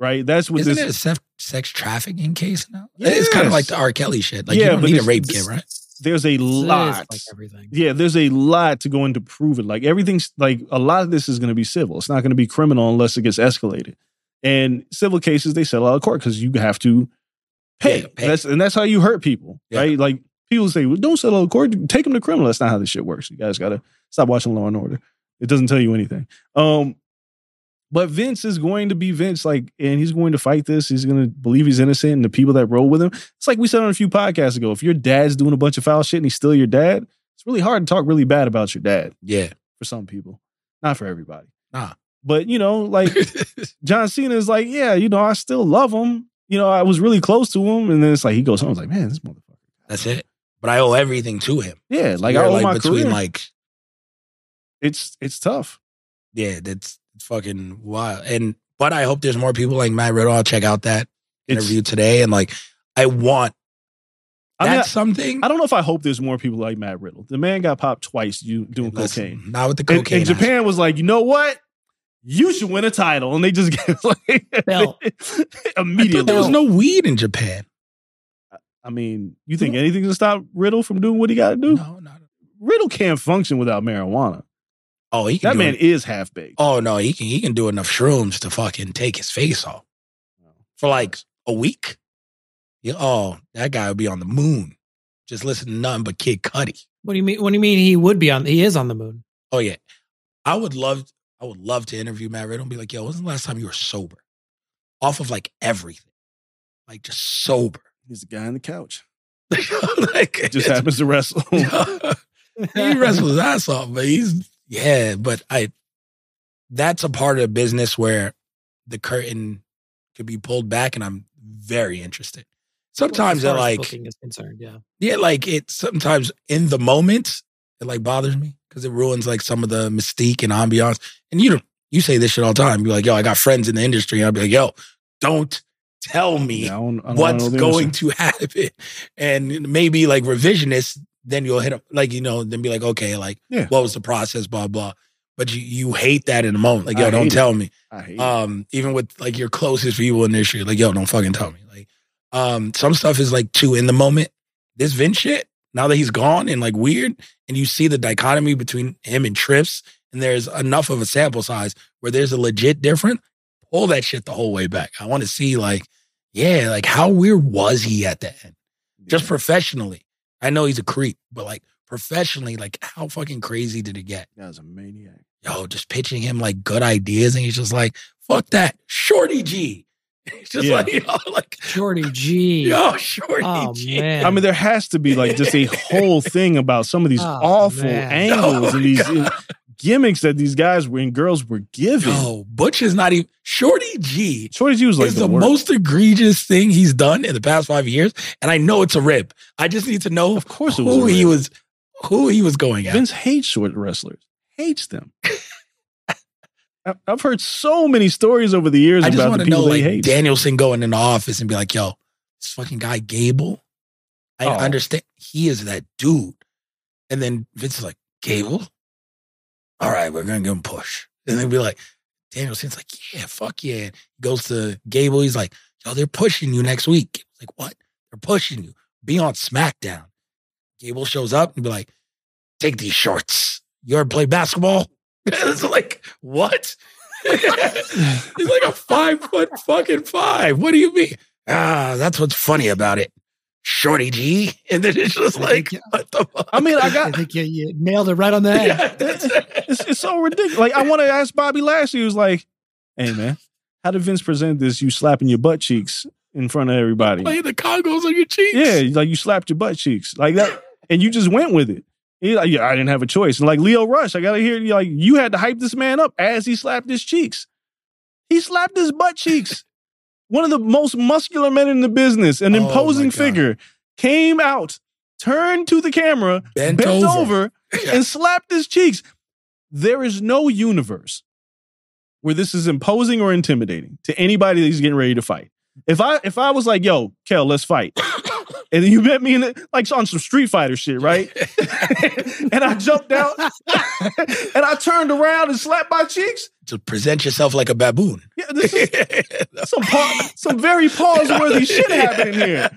right? That's what Isn't this it a sex, trafficking case now? It's kind of like the R. Kelly shit. Like you Yeah, don't but need a rape kit, right? there's a lot. like everything. Yeah, there's a lot to go into prove it. Like everything's like a lot of this is going to be civil. It's not going to be criminal unless it gets escalated. And civil cases they settle out of court because you have to pay. Yeah, pay. That's and that's how you hurt people, Yeah. right? Like people say, well, don't settle of court. Take them to criminal. That's not how this shit works. You guys got to stop watching Law and Order. It doesn't tell you anything. Um, but Vince is going to be Vince, like, and he's going to fight this. He's going to believe he's innocent, and the people that roll with him. It's like we said on a few podcasts ago. If your dad's doing a bunch of foul shit and he's still your dad, it's really hard to talk really bad about your dad Yeah. for some people, not for everybody. Nah. But you know, like John Cena is like, yeah, you know, I still love him. You know, I was really close to him, and then it's like he goes home. I was like, man, this motherfucker. That's it. But I owe everything to him. Yeah, like You're, I owe my between career. like it's it's tough. yeah, that's it's fucking wild. And but I hope there's more people like Matt Riddle. I'll check out that It's- interview today. And like I want I mean, that's something. I don't know if I hope there's more people like Matt Riddle. The man got popped twice you doing Listen, cocaine. Not with the And, cocaine. and Japan was like, you know what? You should win a title, and they just get like Bill. I thought immediately. there was no weed in Japan. I mean, you think anything's gonna stop Riddle from doing what he got to do? No, not. Riddle can't function without marijuana. Oh, he can That do man it. is half baked. Oh no, he can he can do enough shrooms to fucking take his face off for like a week. Yeah, oh, that guy would be on the moon, just listening to nothing but Kid Cudi. What do you mean? What do you mean he would be on? He is on the moon. Oh yeah, I would love I would love to interview Matt Riddle and be like, yo, when's the last time you were sober, off of like everything, like just sober. He's the guy on the couch. like He just happens to wrestle. he wrestles his ass off, but he's yeah. But I, that's a part of the business where the curtain could be pulled back, and I'm very interested. Sometimes As it far as like booking is concerned, yeah. yeah, like it. Sometimes in the moment, it like bothers me because it ruins like some of the mystique and ambiance. And you don't you say this shit all the time. You're like, yo, I got friends in the industry, and I'll be like, yo, don't tell me Yeah, I don't- I don't what's going to happen and maybe like revisionist then you'll hit up like you know then be like okay like Yeah. what was the process blah blah but you, you hate that in the moment like yo I don't hate it. tell me I hate it. um even with like your closest people in the industry like yo don't fucking tell me like um some stuff is like too in the moment this Vince shit now that he's gone and like weird and you see the dichotomy between him and Trips and there's enough of a sample size where there's a legit difference pull that shit the whole way back I want to see like yeah like how weird was he at the end just professionally. I know he's a creep, but like professionally, like how fucking crazy did it get? That was a maniac. Yo, just pitching him like good ideas, and he's just like, "Fuck that, Shorty G." He's just Yeah. like, yo, like, Shorty G. yo, Shorty oh G. man. I mean, there has to be like just a whole thing about some of these Oh, awful man. angles Oh, and these God. gimmicks that these guys were and girls were given. Yo, Butch is not even Shorty G. Shorty G was like is the, the most egregious thing he's done in the past five years, and I know it's a rib. I just need to know Of course, it was. who he was, who he was going at. Vince hates short wrestlers. Hates them. I've heard so many stories over the years I just about want the to know, people like hate. Danielson going in the office and be like, "Yo, this fucking guy Gable, I Oh. understand he is that dude." And then Vince is like, "Gable, all right, we're gonna give him push." And then be like, Danielson's like, "Yeah, fuck yeah." He goes to Gable. He's like, "Yo, they're pushing you next week." Like, what? They're pushing you. Be on SmackDown. Gable shows up and be like, "Take these shorts. You ever play basketball?" it's like, what? He's like a five foot fucking five. What do you mean? Ah, that's what's funny about it. Shorty G. And then it's just I like, think- what the fuck? I mean, I got. I got think you, you nailed it right on the head. Yeah, it's, it's so ridiculous. Like, I want to ask Bobby Lashley, he was like, hey, man, how did Vince present this? You slapping your butt cheeks in front of everybody. Playing the Congos on your cheeks. Yeah, like you slapped your butt cheeks like that, and you just went with it. He like, yeah, I didn't have a choice. And like Lio Rush, I gotta hear you like you had to hype this man up as he slapped his cheeks. He slapped his butt cheeks. One of the most muscular men in the business, an Oh, imposing figure, came out, turned to the camera, Bent bent, over. over, and slapped his cheeks. There is no universe where this is imposing or intimidating to anybody that he's getting ready to fight. If I if I was like, yo, Kel, let's fight. And then you met me in the, like on some Street Fighter shit, right? and I jumped out and I turned around and slapped my cheeks. to present yourself like a baboon. Yeah, this is some pa- some very pause worthy shit happening here.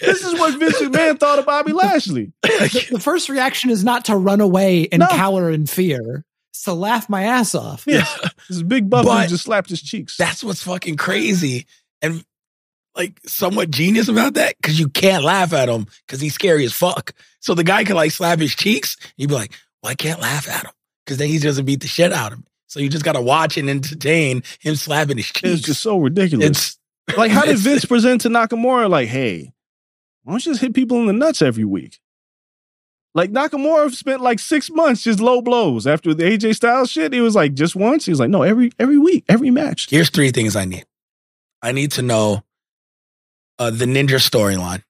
this is what Vince McMahon thought of Bobby Lashley. the, the first reaction is not to run away and No. cower in fear. It's to laugh my ass off. Yeah, this big buff But- dude just slapped his cheeks. That's what's fucking crazy and like somewhat genius about that because you can't laugh at him because he's scary as fuck. So the guy can like slap his cheeks. You'd be like, well, I can't laugh at him because then he doesn't beat the shit out of me. So you just got to watch and entertain him slapping his cheeks. it's just so ridiculous. It's like, how did Vince present to Nakamura? Like, hey, why don't you just hit people in the nuts every week? Like Nakamura spent like six months just low blows after the AJ Styles shit. He was like just once. He was like, no, every every week, every match. Here's three things I need. I need to know uh, the ninja storyline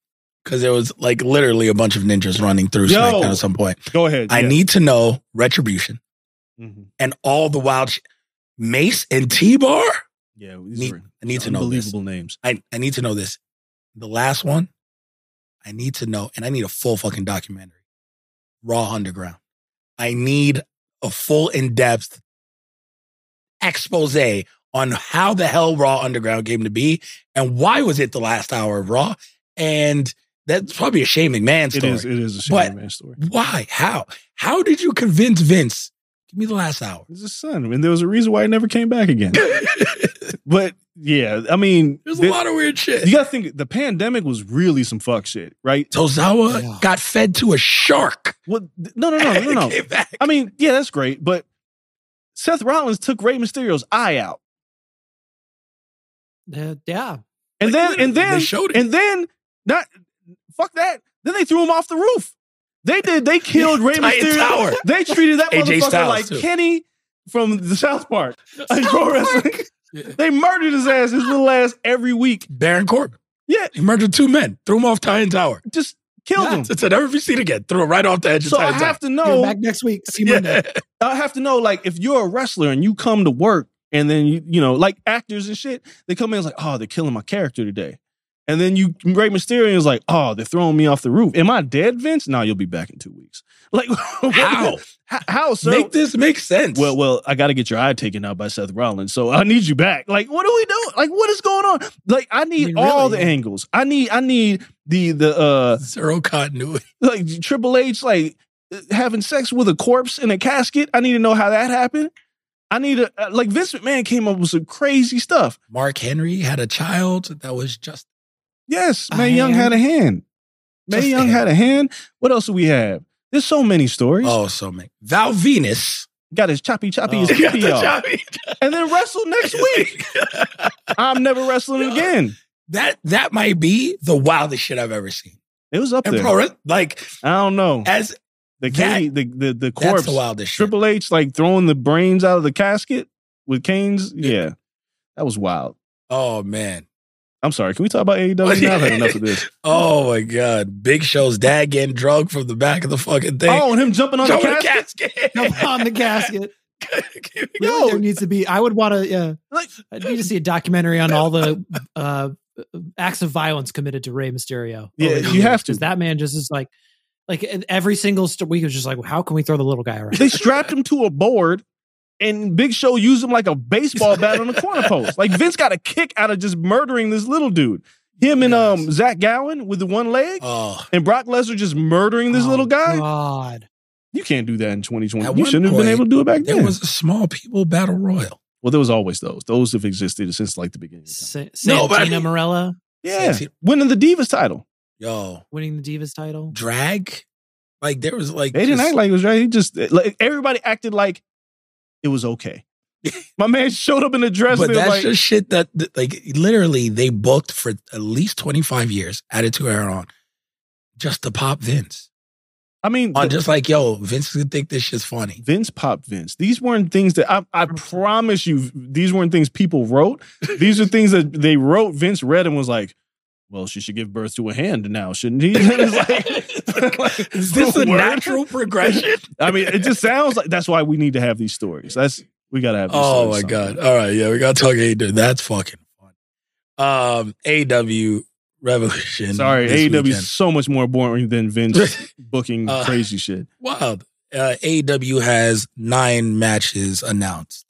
because there was like literally a bunch of ninjas running through Yo. SmackDown at some point. Go ahead. I need to know retribution Mhm. and all the wild sh- Mace and T Bar. Yeah, Need- I need to know this. unbelievable names. I, I need to know this. The last one, I need to know, and I need a full fucking documentary. Raw Underground. I need a full in depth expose on how the hell Raw Underground came to be and why was it the last hour of Raw. And that's probably a Shane McMahon It story. is. It is a Shane But- McMahon story. Why? How? How did you convince Vince? Give me the last hour. It's his son, and there was a reason why he never came back again. but yeah, I mean, There's a lot of weird shit. you got to think the pandemic was really some fuck shit, right? Tozawa Yeah. got fed to a shark. What? No, no, no, no, no. Came back. I mean, yeah, that's great, but Seth Rollins took Rey Mysterio's eye out, Uh, yeah. and Like, then and then they showed it. and then not fuck that. Then they threw him off the roof. They did. They killed Rey Titan Mysterio. Tower. They treated that AJ motherfucker Styles, like too. Kenny from the South Park. Like pro wrestling. Yeah. They murdered his ass, his little ass, every week. Baron Corbin. Yeah, He murdered two men. Threw him off Titan Tower. just killed Yeah, him. It's a never be seen again. Threw him right off the edge of So I Titan Tower. have to You're know. back next week. See you Monday. Yeah. I have to know, like, if you're a wrestler and you come to work and then you, you know, like actors and shit, they come in like, oh, they're killing my character today. And then you, Rey Mysterio is like, oh, they're throwing me off the roof. Am I dead, Vince? No, you'll be back in two weeks. Like, How? How? how sir? Make this make sense. well, well, I got to get your eye taken out by Seth Rollins, so I need you back. Like, what are we doing? Like, what is going on? Like, I need mean, all really. the angles. I need, I need the the uh zero continuity. like Triple H like having sex with a corpse in a casket. I need to know how that happened. I need a uh, like Vince McMahon came up with some crazy stuff. Mark Henry had a child that was just Yes, Mae Young had a hand. May Just Young hand. had a hand. What else do we have? There's so many stories. oh so many. Val Venis. Got his choppy choppy Oh, his the choppy- and then wrestle next week. I'm never wrestling again. that that might be the wildest shit I've ever seen. It was up And there. pro like I don't know. as The that- Katie, the the the that's corpse. the wildest shit. Triple H like throwing the brains out of the casket with Kane's. Yeah, that was wild. Oh man. I'm sorry. Can we talk about AEW now? I've had enough of this. Oh my god. Big Show's dad getting drugged from the back of the fucking thing. Oh, and him jumping on the Jumping casket. casket. Jump on the casket. Give me- Really, Yo. there needs to be. I would want to. Yeah, Like, I need to see a documentary on all the uh, acts of violence committed to Rey Mysterio. Yeah, you have to. That man just is like, like every single st- week it was just like, how can we throw the little guy around? they strapped him to a board, and Big Show used him like a baseball bat on the corner post. Like Vince got a kick out of just murdering this little dude. Him and um Zach Gowen with the one leg, Oh, and Brock Lesnar just murdering this Oh, little guy. God, You can't do that in 2020. At you shouldn't have been able to do it back there then. was a small people battle royal. well, there was always those. Those have existed since like the beginning. Of time. Sa- No, but I Santina mean- Marella Yeah, Sexy- winning the Divas title. Yo, winning the Divas title. drag. Like there was like They didn't just- act like it was right. He just eh, like everybody acted like it was okay. My man showed up in a dress. But and that's like, just shit that, that, like, literally, they booked for at least 25 years, Attitude Era on, just to pop Vince. I mean, On the- just like, yo, Vince could think this shit's funny. Vince popped Vince. These weren't things that I, I promise you. These weren't things people wrote. These are things that they wrote. Vince read and was like, "Well, she should give birth to a hand now, shouldn't he?" Like- like, Is this a word? natural progression? I mean, it just sounds like that's why we need to have these stories. That's we got to have. These oh my stories God. All right. Yeah, we got to talk AW. That's fucking fun. Um, AW Revolution. Sorry, AEW is so much more boring than Vince booking Uh, crazy shit. Wild. Uh, AEW has nine matches announced.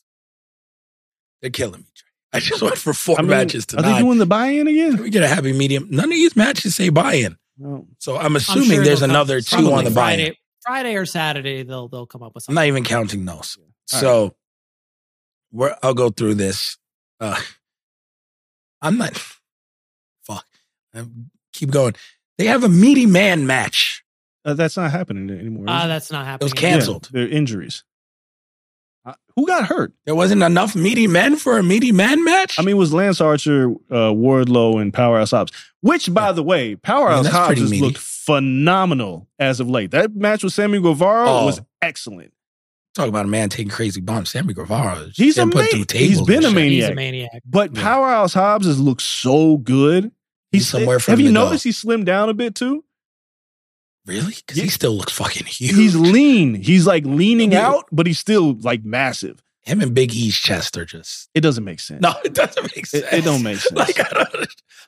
They're killing me. Trey. I just went for four I mean, matches to are they nine. doing the buy-in Can again? we get a happy medium? None of these matches say buy-in. No. So I'm I'm assuming sure there's they'll come- another two on the buy-in. Friday, Friday or Saturday. They'll they'll come up with I'm something. not even counting those. All So we're, I'll go through this. Uh, I'm not. Fuck. Um, keep going. They have a meaty man match. Uh, that's not happening anymore. is Ah, it? that's not happening. It was canceled. Yeah, they're injuries. Uh, who got hurt? There wasn't enough meaty men for a meaty man match. I mean, it was Lance Archer, uh, Wardlow, and Powerhouse Hobbs. Which, by the way, Powerhouse that's Hobbs pretty has meaty. looked phenomenal as of late. That match with Sammy Guevara Oh. was excellent. talk about a man taking crazy bombs. Sammy Guevara. He's a been put ma- through tables. he's been a maniac. He's a maniac. But Yeah. Powerhouse Hobbs has looked so good. He's somewhere for Have you to go. noticed he slimmed down a bit too? Really? Because Yeah. he still looks fucking huge. He's lean. He's like leaning Yeah. out, but he's still like massive. him and Big E's chest are just It doesn't make sense. no, it doesn't make sense. it don't make sense. Like I don't,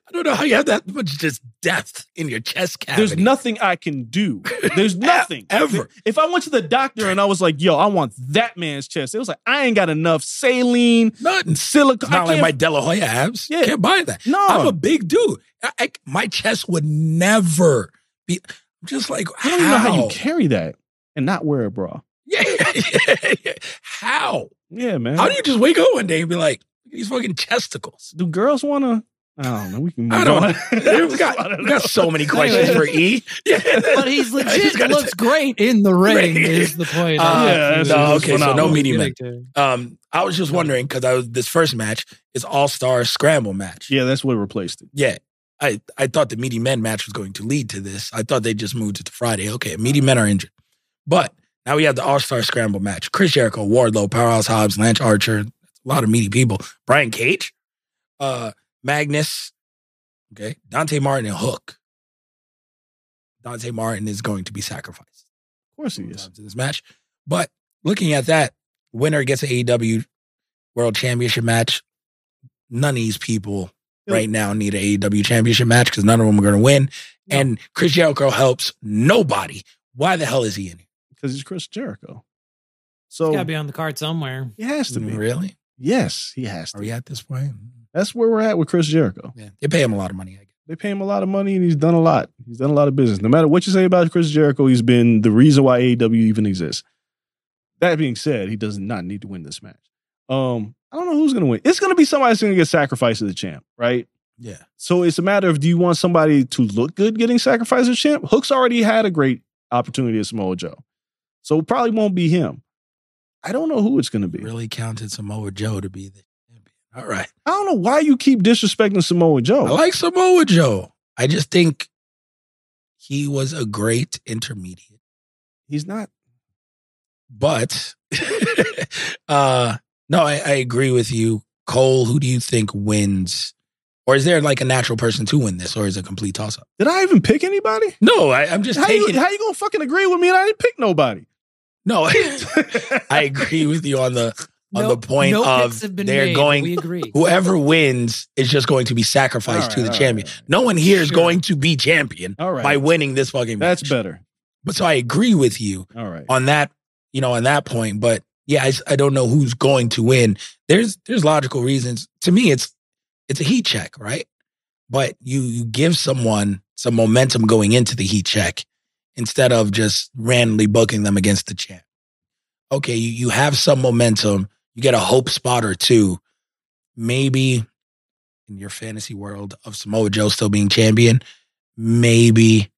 I don't know how you have that much just depth in your chest cavity. There's nothing I can do. There's nothing ever. If I went to the doctor and I was like, "Yo, I want that man's chest," it was like, "I ain't got enough saline, Nothing. silicone." Not like my De La Hoya abs. Yeah. Can't buy that. no. I'm a big dude. I, I- my chest would never be. I'm just like, I don't even know how you carry that and not wear a bra. Yeah, yeah, yeah. How? Yeah, man. How do you just wake up one day and be like, these fucking chesticles? do girls want to? I don't know. We can. Move I don't on. know. we got, we got so many questions for E. Yeah. But he's legit He's gotta looks great in the ring. Right. Is the point? Uh, yeah, no, that's okay, so no phenomenal. meaty Um, I was just wondering because I was this first match is All Star Scramble match. Yeah, that's what replaced it. Yeah. I, I thought the meaty men match was going to lead to this. I thought they just moved it to Friday. Okay, meaty men are injured. But now we have the All Star Scramble match. Chris Jericho, Wardlow, Powerhouse Hobbs, Lance Archer, a lot of meaty people. Brian Cage, uh, Magnus, okay, Dante Martin, and Hook. Dante Martin is going to be sacrificed Of course he is. in this match. But looking at that, winner gets an AEW World Championship match. None of these people. Right now need an AEW Championship match because none of them are going to win. No. And Chris Jericho helps nobody. Why the hell is he in here? because he's Chris Jericho. It's So got to be on the card somewhere. he has to be. Really? Yes, he has to. Are to. we at this point? That's where we're at with Chris Jericho. Yeah. They pay him a lot of money, I guess. They pay him a lot of money, and he's done a lot. He's done a lot of business. No matter what you say about Chris Jericho, he's been the reason why AEW even exists. That being said, he does not need to win this match. Um, I don't know who's going to win. It's going to be somebody that's going to get sacrificed as the champ, right? Yeah. So it's a matter of do you want somebody to look good getting sacrificed as a champ? Hook's already had a great opportunity as Samoa Joe, so it probably won't be him. I don't know who it's going to be. Really counted Samoa Joe to be the champion. All right. I don't know why you keep disrespecting Samoa Joe. I like Samoa Joe. I just think he was a great intermediate. He's not. But uh no, I, I agree with you. Coale, who do you think wins? Or is there like a natural person to win this, or is it a complete toss up? Did I even pick anybody? No, I, I'm just How you, how you gonna fucking agree with me and I didn't pick nobody? no. I agree with you on the on the point no of picks have been they're made. going We agree. whoever wins is just going to be sacrificed All to the all champion. right, all right. No one here is Sure. going to be champion All right. by winning this fucking match. That's better. But so I agree with you All right. on that, you know, on that point. But yeah, I don't know who's going to win. There's there's logical reasons. To me, it's it's a heat check, right? But you you give someone some momentum going into the heat check instead of just randomly booking them against the champ. Okay, you, you have some momentum. You get a hope spot or two. Maybe in your fantasy world of Samoa Joe still being champion, maybe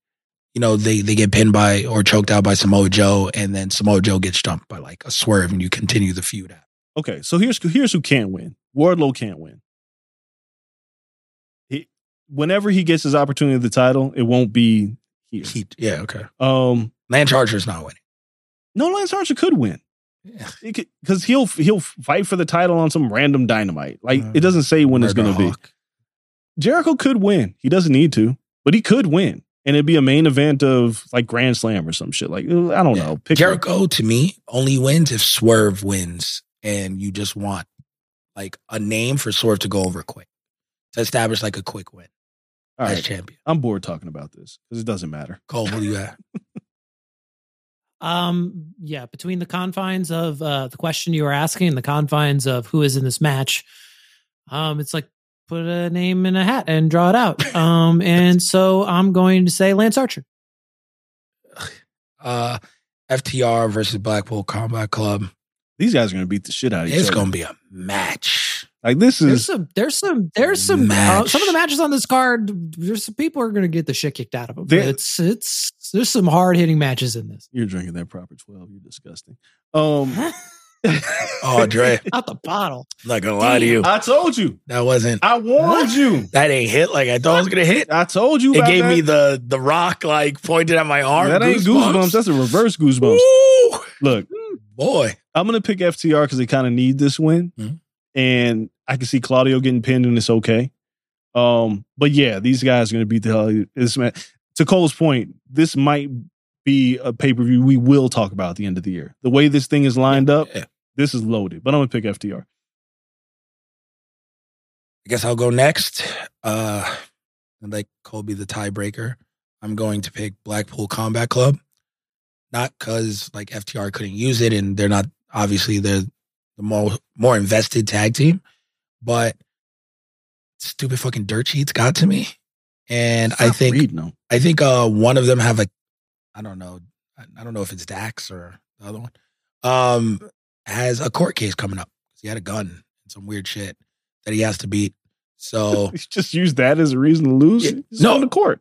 you know, they, they get pinned by or choked out by Samoa Joe, and then Samoa Joe gets jumped by like a swerve, and you continue the feud out. Okay, so here's here's who can't win. Wardlow can't win. He, whenever he gets his opportunity of the title, it won't be here. He, yeah, okay. Um, Lance Archer's not winning. no, Lance Archer could win Yeah. because he'll he'll fight for the title on some random dynamite. Like Uh, it doesn't say when it's going to be. Jericho could win. He doesn't need to, but he could win, and it'd be a main event of like Grand Slam or some shit. Like I don't Yeah. know. Pick Jericho to me only wins if Swerve wins, and you just want like a name for Swerve to go over quick to establish like a quick win All as right, champion. I'm bored talking about this because it doesn't matter. Coale, who do you have? Um, yeah, between the confines of uh, the question you were asking and the confines of who is in this match, um, it's like put a name in a hat and draw it out. Um, and so I'm going to say Lance Archer. Uh, FTR versus Blackpool Combat Club. These guys are going to beat the shit out of each It's other. gonna be a match. like this is There's is some, there's some, there's some, uh, Match. some of the matches on this card. There's some people are going to get the shit kicked out of them. There- it's, it's, there's some hard hitting matches in this. you're drinking that proper twelve. You're disgusting. Um, Oh, Dre, Out the bottle. I'm not gonna lie to you. I told you. That wasn't I warned you. that ain't hit like I thought it was gonna hit. I told you. It about gave that. me the the rock like pointed at my arm. that ain't goosebumps. That's a reverse goosebumps. Ooh, Look, boy. I'm gonna pick FTR because they kind of need this win, Mhm. and I can see Claudio getting pinned, and it's okay. Um, but yeah, these guys are gonna beat the hell. out of This man, to Coale's point, this might be a pay per view we will talk about at the end of the year. The way this thing is lined up, Yeah. This is loaded. But I'm gonna pick FTR. I guess I'll go next. Uh, and like Colby, the tiebreaker. I'm going to pick Blackpool Combat Club. Not because like FTR couldn't use it, and they're not obviously they're the more more invested tag team, but stupid fucking dirt sheets got to me, and I think them. I think uh one of them have a I don't know I- I don't know if it's Dax or the other one um has a court case coming up. He had a gun and some weird shit that he has to beat. So He's just use that as a reason to lose. Yeah, no. on the court.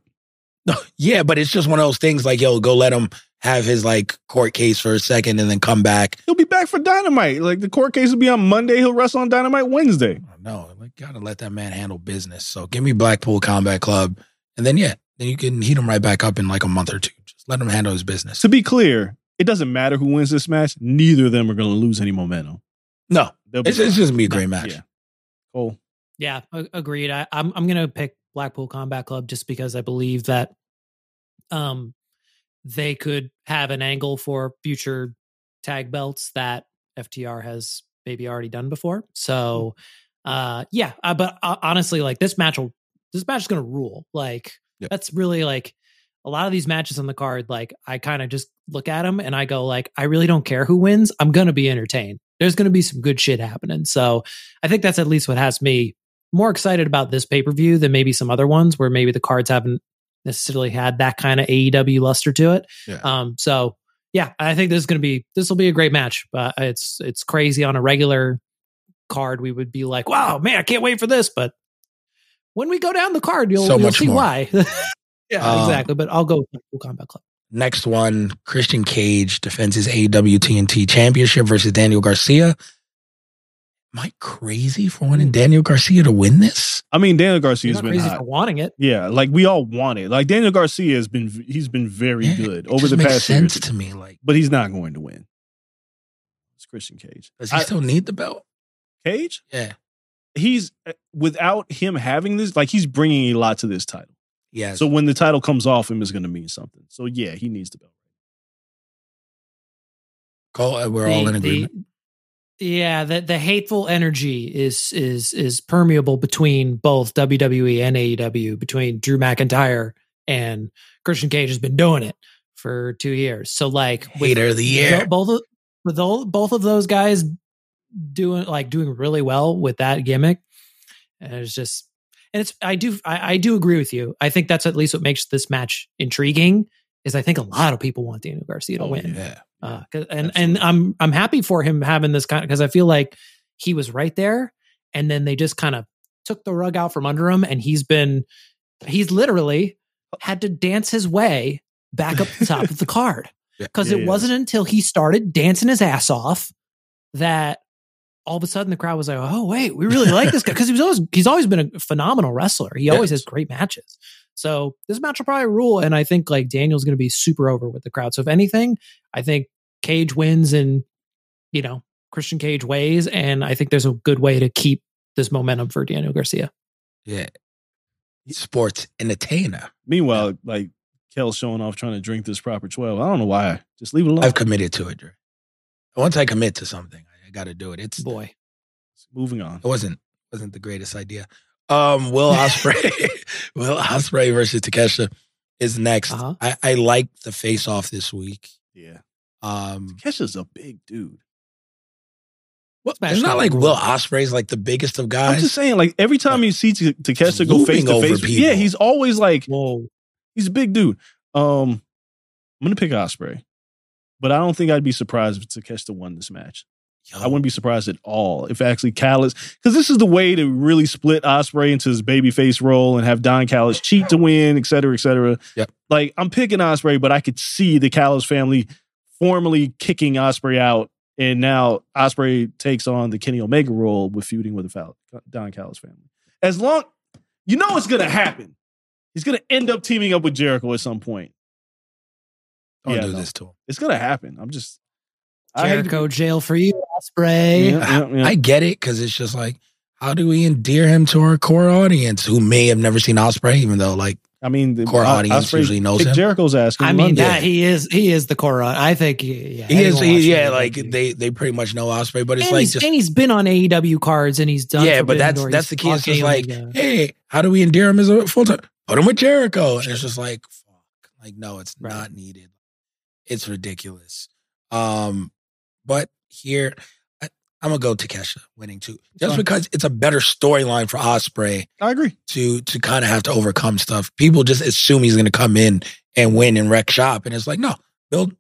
no, yeah, but it's just one of those things like yo, go let him have his like court case for a second and then come back. He'll be back for Dynamite. Like the court case will be on Monday. He'll wrestle on Dynamite Wednesday. No, like gotta let that man handle business. So give me Blackpool Combat Club, and then yeah, then you can heat him right back up in like a month or two. Just let him handle his business. To be clear, it doesn't matter who wins this match. Neither of them are going to lose any momentum. No, it's, it's just gonna be a great match. Yeah. Coale. Yeah, agreed. I, I'm I'm gonna pick Blackpool Combat Club just because I believe that um they could have an angle for future tag belts that FTR has maybe already done before. So uh yeah, uh, but uh, honestly like this match will this match is gonna rule. Like Yeah. that's really like a lot of these matches on the card like I kind of just look at them and I go like I really don't care who wins. I'm gonna be entertained. There's gonna be some good shit happening. So I think that's at least what has me more excited about this pay per view than maybe some other ones where maybe the cards haven't necessarily had that kind of AEW luster to it. Yeah. Um, so yeah, I think this is going to be this will be a great match. But it's it's crazy on a regular card. We would be like, wow, man, I can't wait for this. But when we go down the card, you'll, So you'll much see more. why. yeah, Um, exactly. But I'll go with Blackpool Combat Club. Next one, Christian Cage defends his AEW TNT Championship versus Daniel Garcia. Am I crazy for wanting Daniel Garcia to win this? I mean, Daniel Garcia You're has been crazy hot. for wanting it. Yeah, like we all want it. Like Daniel Garcia has been, he's been very Yeah, good it over just the makes past sense years, to me. Like, but he's not going to win. It's Christian Cage. does he I- still need the belt? Cage? Yeah, He's uh, without him having this, like he's bringing a lot to this title. Yeah. So when the title comes off him, is going to mean something. So yeah, he needs the belt. Coale, uh, we're all The- in the- agreement. yeah, the the hateful energy is is is permeable between both WWE and AEW, between Drew McIntyre and Christian Cage has been doing it for two years. So like with Hater of the year. both of, with all, both of those guys doing like doing really well with that gimmick, and it's just and it's I do I, I do agree with you. I think that's at least what makes this match intriguing. Is I think a lot of people want Daniel Garcia to Oh, win. yeah. Uh, and and I'm I'm happy for him having this kind because I feel like he was right there, and then they just kind of took the rug out from under him, and he's been he's literally had to dance his way back up the top of the card Yeah. because Yeah, it yeah. wasn't until he started dancing his ass off that all of a sudden the crowd was like, "Oh wait, we really like this guy," because he was always he's always been a phenomenal wrestler. He always Yes. has great matches. So this match will probably rule, and I think like Daniel's going to be super over with the crowd. So if anything, I think Cage wins in you know Christian Cage ways, and I think there's a good way to keep this momentum for Daniel Garcia. Yeah. Sports entertainer. Meanwhile, like Kel showing off trying to drink this proper twelve. I don't know why. Just leave it alone. I've committed to it, Drew. Once I commit to something, I got to do it. It's Boy, Moving on. It wasn't wasn't the greatest idea. Um, Will Ospreay, Will Ospreay versus Takeshita is next. Uh-huh. I, I like the face off this week. Yeah, Um, Kesha's a big dude. well, Smash it's not like rule. Will Ospreay's like the biggest of guys. I'm just saying, like every time you see T- Takeshita go face to face, people. yeah, he's always like whoa, he's a big dude. Um, I'm gonna pick Ospreay, but I don't think I'd be surprised if Takeshita won this match. I wouldn't be surprised at all if actually Callis, because this is the way to really split Ospreay into his babyface role and have Don Callis cheat to win, et cetera, et cetera. Yep. Like I'm picking Ospreay, but I could see the Callis family formally kicking Ospreay out, and now Ospreay takes on the Kenny Omega role with feuding with the Fal- Don Callis family. As long you know it's gonna happen, he's gonna end up teaming up with Jericho at some point. don't yeah, do no. this to him. It's gonna happen. I'm just I hate to be- Jericho jail for you, Ospreay. Yeah, yeah, yeah. I get it because it's just like, how do we endear him to our core audience who may have never seen Ospreay, even though like I mean, the Core I- audience Ospreay- usually knows him. Jericho's asking. I mean London. that he is he is the core. I think yeah, He is, he, watching yeah, AEW. like they they pretty much know Ospreay, but it's and, like he's, just and he's been on AEW cards and he's done. yeah, but that's that's the He's key. It's just like, uh, hey, how do we endear him as a full time? Put him with Jericho, and it's just like, fuck, like no, it's Right. not needed. It's ridiculous. Um, but here, I, I'm gonna go to Kesha winning too, just Fine. because it's a better storyline for Ospreay I agree. to to kind of have to overcome stuff. People just assume he's gonna come in and win and wreck shop, and it's like, no, build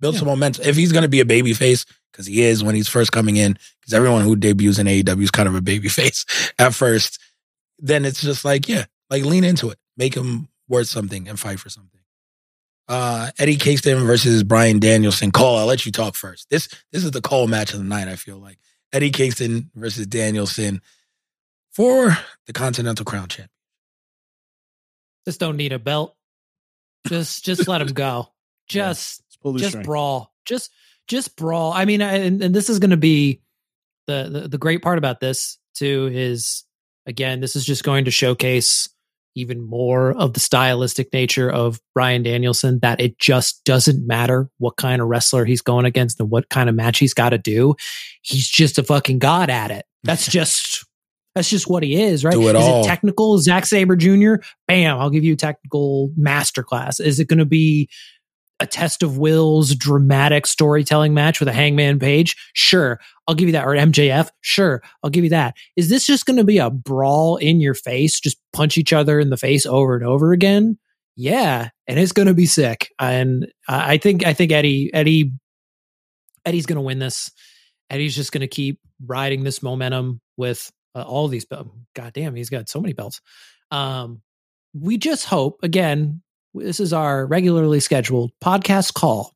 build Yeah. some momentum. If he's gonna be a baby face, because he is when he's first coming in, because everyone who debuts in AEW is kind of a baby face at first, then it's just like, yeah, like lean into it, make him worth something and fight for something. Uh, Eddie Kingston versus Bryan Danielson. Call. I'll let you talk first. This this is the call match of the night. I feel like Eddie Kingston versus Danielson for the Continental Crown Champ. just don't need a belt. Just just let him go. Just pull just string. brawl. Just just brawl. I mean, and, and this is going to be the, the the great part about this too is again, this is just going to showcase even more of the stylistic nature of Bryan Danielson. That it just doesn't matter what kind of wrestler he's going against and what kind of match he's got to do. He's just a fucking god at it. That's just. That's just what he is, right? Do it is all. it technical? Zack Sabre Jr. Bam! I'll give you a technical masterclass. Is it going to be a test of wills, dramatic storytelling match with a hangman page? Sure, I'll give you that. Or MJF? Sure, I'll give you that. Is this just going to be a brawl in your face, just punch each other in the face over and over again? Yeah, and it's going to be sick. And I think I think Eddie Eddie Eddie's going to win this. Eddie's just going to keep riding this momentum with uh, all these belts. God damn, he's got so many belts. Um, we just hope again this is our regularly scheduled podcast call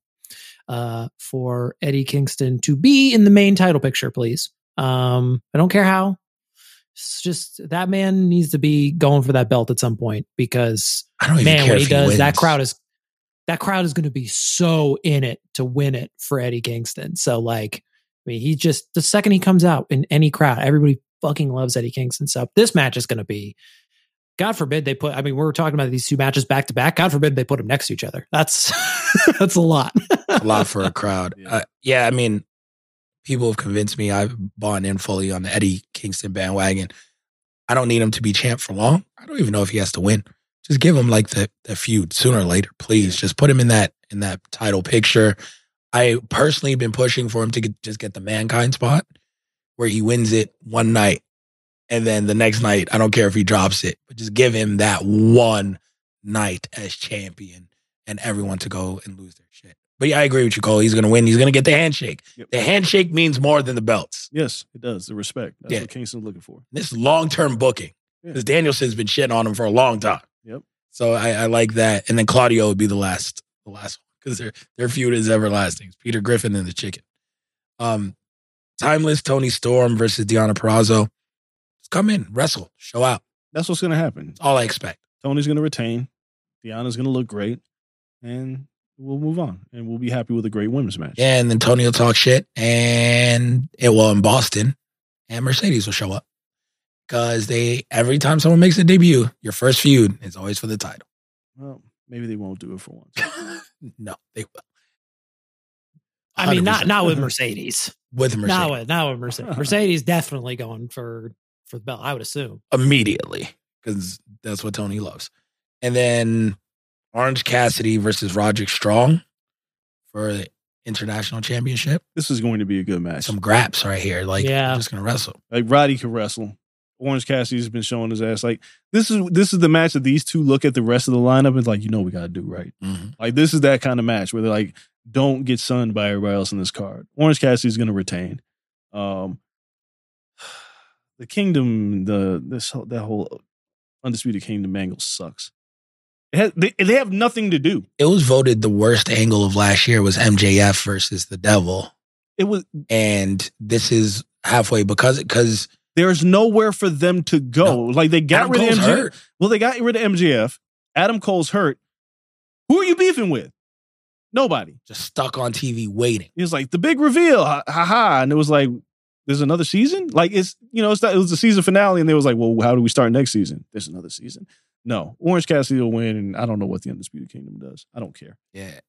uh, for Eddie Kingston to be in the main title picture, please. Um, I don't care how. It's just that man needs to be going for that belt at some point because I don't man, what he does, that crowd is that crowd is going to be so in it to win it for Eddie Kingston. So like, I mean, he just the second he comes out in any crowd, everybody fucking loves Eddie Kingston. So this match is going to be. God forbid they put. I mean, we're talking about these two matches back to back. God forbid they put them next to each other. That's that's a lot. a lot for a crowd. Yeah. Uh, yeah, I mean, people have convinced me I've bought in fully on the Eddie Kingston bandwagon. I don't need him to be champ for long. I don't even know if he has to win. Just give him like the, the feud sooner or later, please. Just put him in that in that title picture. I personally been pushing for him to get, just get the mankind spot where he wins it one night, and then the next night I don't care if he drops it, but just give him that one night as champion and everyone to go and lose their shit. But yeah, I agree with you, Coale. He's going to win. He's going to get the handshake. Yep. The handshake means more than the belts. Yes, it does. The respect. That's Yeah. what Kingston's looking for. This long term booking Yeah. because Danielson's been shitting on him for a long time. Yep. So I, I like that. And then Claudio would be the last, the last one because their their feud is everlasting. It's Peter Griffin and the Chicken. Um, timeless Toni Storm versus Deonna Purrazzo. Just come in, wrestle, show out. That's what's going to happen. That's all I expect. Toni's going to retain. Deonna's going to look great, and we'll move on, and we'll be happy with a great women's match. Yeah, and then Toni will talk shit, and eh, it will in Boston, and Mercedes will show up because they every time someone makes a debut, your first feud is always for the title. Well, maybe they won't do it for once. no, they will. I mean, not not with Mercedes. with Mercedes Not with not with Mercedes. Mercedes definitely going for for the belt. I would assume. immediately because that's what Toni loves. And then Orange Cassidy versus Roderick Strong for the international championship. This is going to be a good match. Some graps right here. Like, Yeah. yeah, just gonna wrestle. Like Roddy can wrestle. Orange Cassidy's been showing his ass. Like this is this is the match that these two look at the rest of the lineup and like, you know, we got to do right. Mhm. Like this is that kind of match where they're like, don't get sunned by everybody else in this card. Orange Cassidy's going to retain. Um, the Kingdom, the this whole- that whole undisputed Kingdom angle sucks. It has, they they have nothing to do. It was voted the worst angle of last year was MJF versus the Devil, It was and this is halfway because because there's nowhere for them to go. No. Like they got Adam rid Cole's of MJF. hurt. Well, they got rid of MJF. Adam Cole's hurt. Who are you beefing with? Nobody. just stuck on TV waiting. He was like the big reveal, ha ha, ha. and it was like, there's another season. Like it's you know, it's not, it was the season finale, and they was like, well, how do we start next season? There's another season. No, Orange Cassidy will win, and I don't know what the Undisputed Kingdom does. I don't care. Yeah.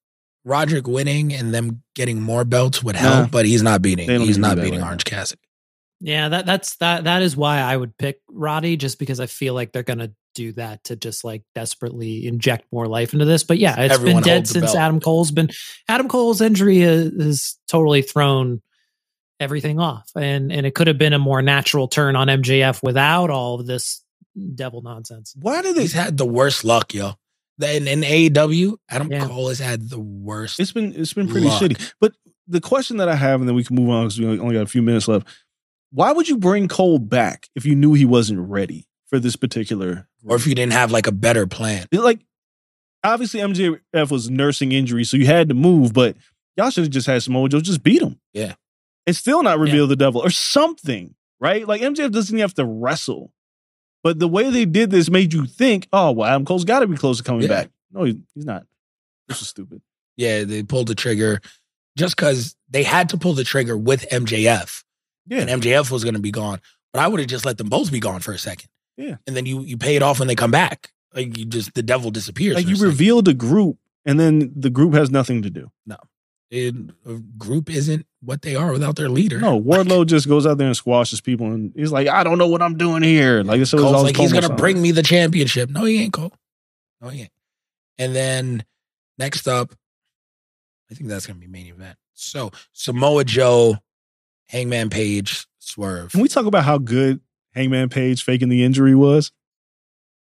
Roderick winning and them getting more belts would help, Nah. but he's not beating. He's not beating right Orange Cassidy. Yeah, that that's that that is why I would pick Roddy, just because I feel like they're gonna do that to just like desperately inject more life into this. But yeah, it's Everyone been dead since belt. Adam Cole's been Adam Cole's injury is, has totally thrown everything off, and and it could have been a more natural turn on MJF without all of this devil nonsense. Why do they? He's had the worst luck, yo. In, in AEW, Adam Yeah. Cole has had the worst. It's been it's been pretty Luck. shitty. But the question that I have, and then we can move on because we only got a few minutes left. Why would you bring Cole back if you knew he wasn't ready for this particular? or if you didn't have like a better plan. like, obviously MJF was nursing injury, so you had to move. But y'all should have just had Samoa Joe just beat him. Yeah. And still not reveal the devil or something, right? Like MJF doesn't even have to wrestle. But the way they did this made you think, oh, well, Adam Cole's got to be close to coming Yeah. back. No, he's not. This is stupid. Yeah, they pulled the trigger just because they had to pull the trigger with MJF. Yeah. And MJF was going to be gone. But I would have just let them both be gone for a second. Yeah. And then you you pay it off when they come back. Like you just the devil disappears. like you second. revealed a group, and then the group has nothing to do. It- a group isn't what they are without their leader. No, Wardlow just goes out there and squashes people, and he's like, "I don't know what I'm doing here." Like this was Cole's all like he's gonna bring me the championship. No, he ain't Cole. No, he ain't. And then next up, I think that's gonna be main event. So Samoa Joe, Hangman Page, Swerve. Can we talk about how good Hangman Page faking the injury was,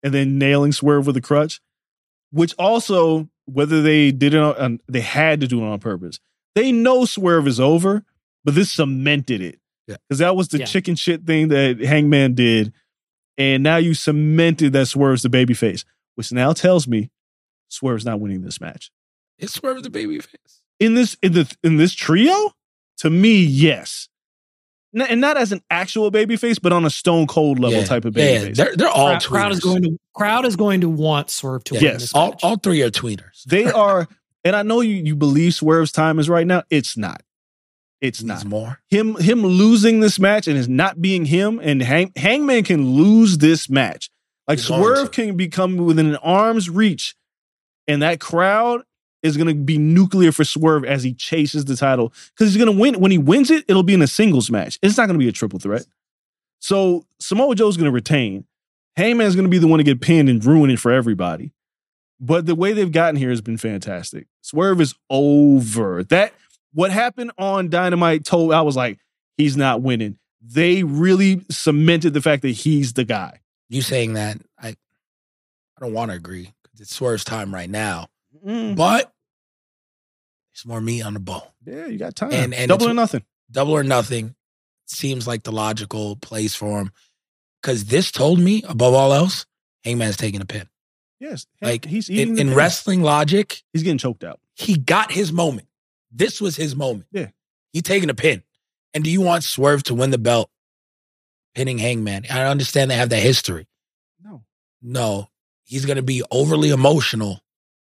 and then nailing Swerve with a crutch, which also whether they did it, on, they had to do it on purpose. They know Swerve is over, but this cemented it. Yeah. because that was the Yeah. chicken shit thing that Hangman did, and now you cemented that Swerve's the babyface, which now tells me Swerve's not winning this match Is Swerve the babyface? in this in the in this trio to me yes N- and not as an actual baby face, but on a stone cold level Yeah. type of baby Yeah, babyface. They're they're all crowd, crowd is going to crowd is going to want Swerve to win Yes. all all three are tweeners. they are and i know you you believe swerve's time is right now. It's not. It's Needs not more. him him losing this match and is not being him and Hang, hangman can lose this match. Like He's swerve can become within an arm's reach and that crowd is going to be nuclear for swerve as he chases the title. Because he's going to win when he wins it it'll be in a singles match. It's not going to be a triple threat. So samoa joe's going to retain. Hangman's going to be the one to get pinned and ruin it for everybody. But the way they've gotten here has been fantastic. Swerve is over. That what happened on dynamite told i was like he's not winning. They really cemented the fact that he's the guy. You saying that I I don't want to agree because it's Swerve's time right now. Mm. But there's more meat on the bone. Yeah, you got time. And- and double or nothing. Double or nothing seems like the logical place for him. Because this told me, above all else, Hangman's taking a pin. Yes, Like he's eating in, in wrestling logic, He's getting choked out. he got his moment. This was his moment. Yeah. He taking a pin. And do you want Swerve to win the belt pinning Hangman? I understand they have that history. No, No, he's going to be overly emotional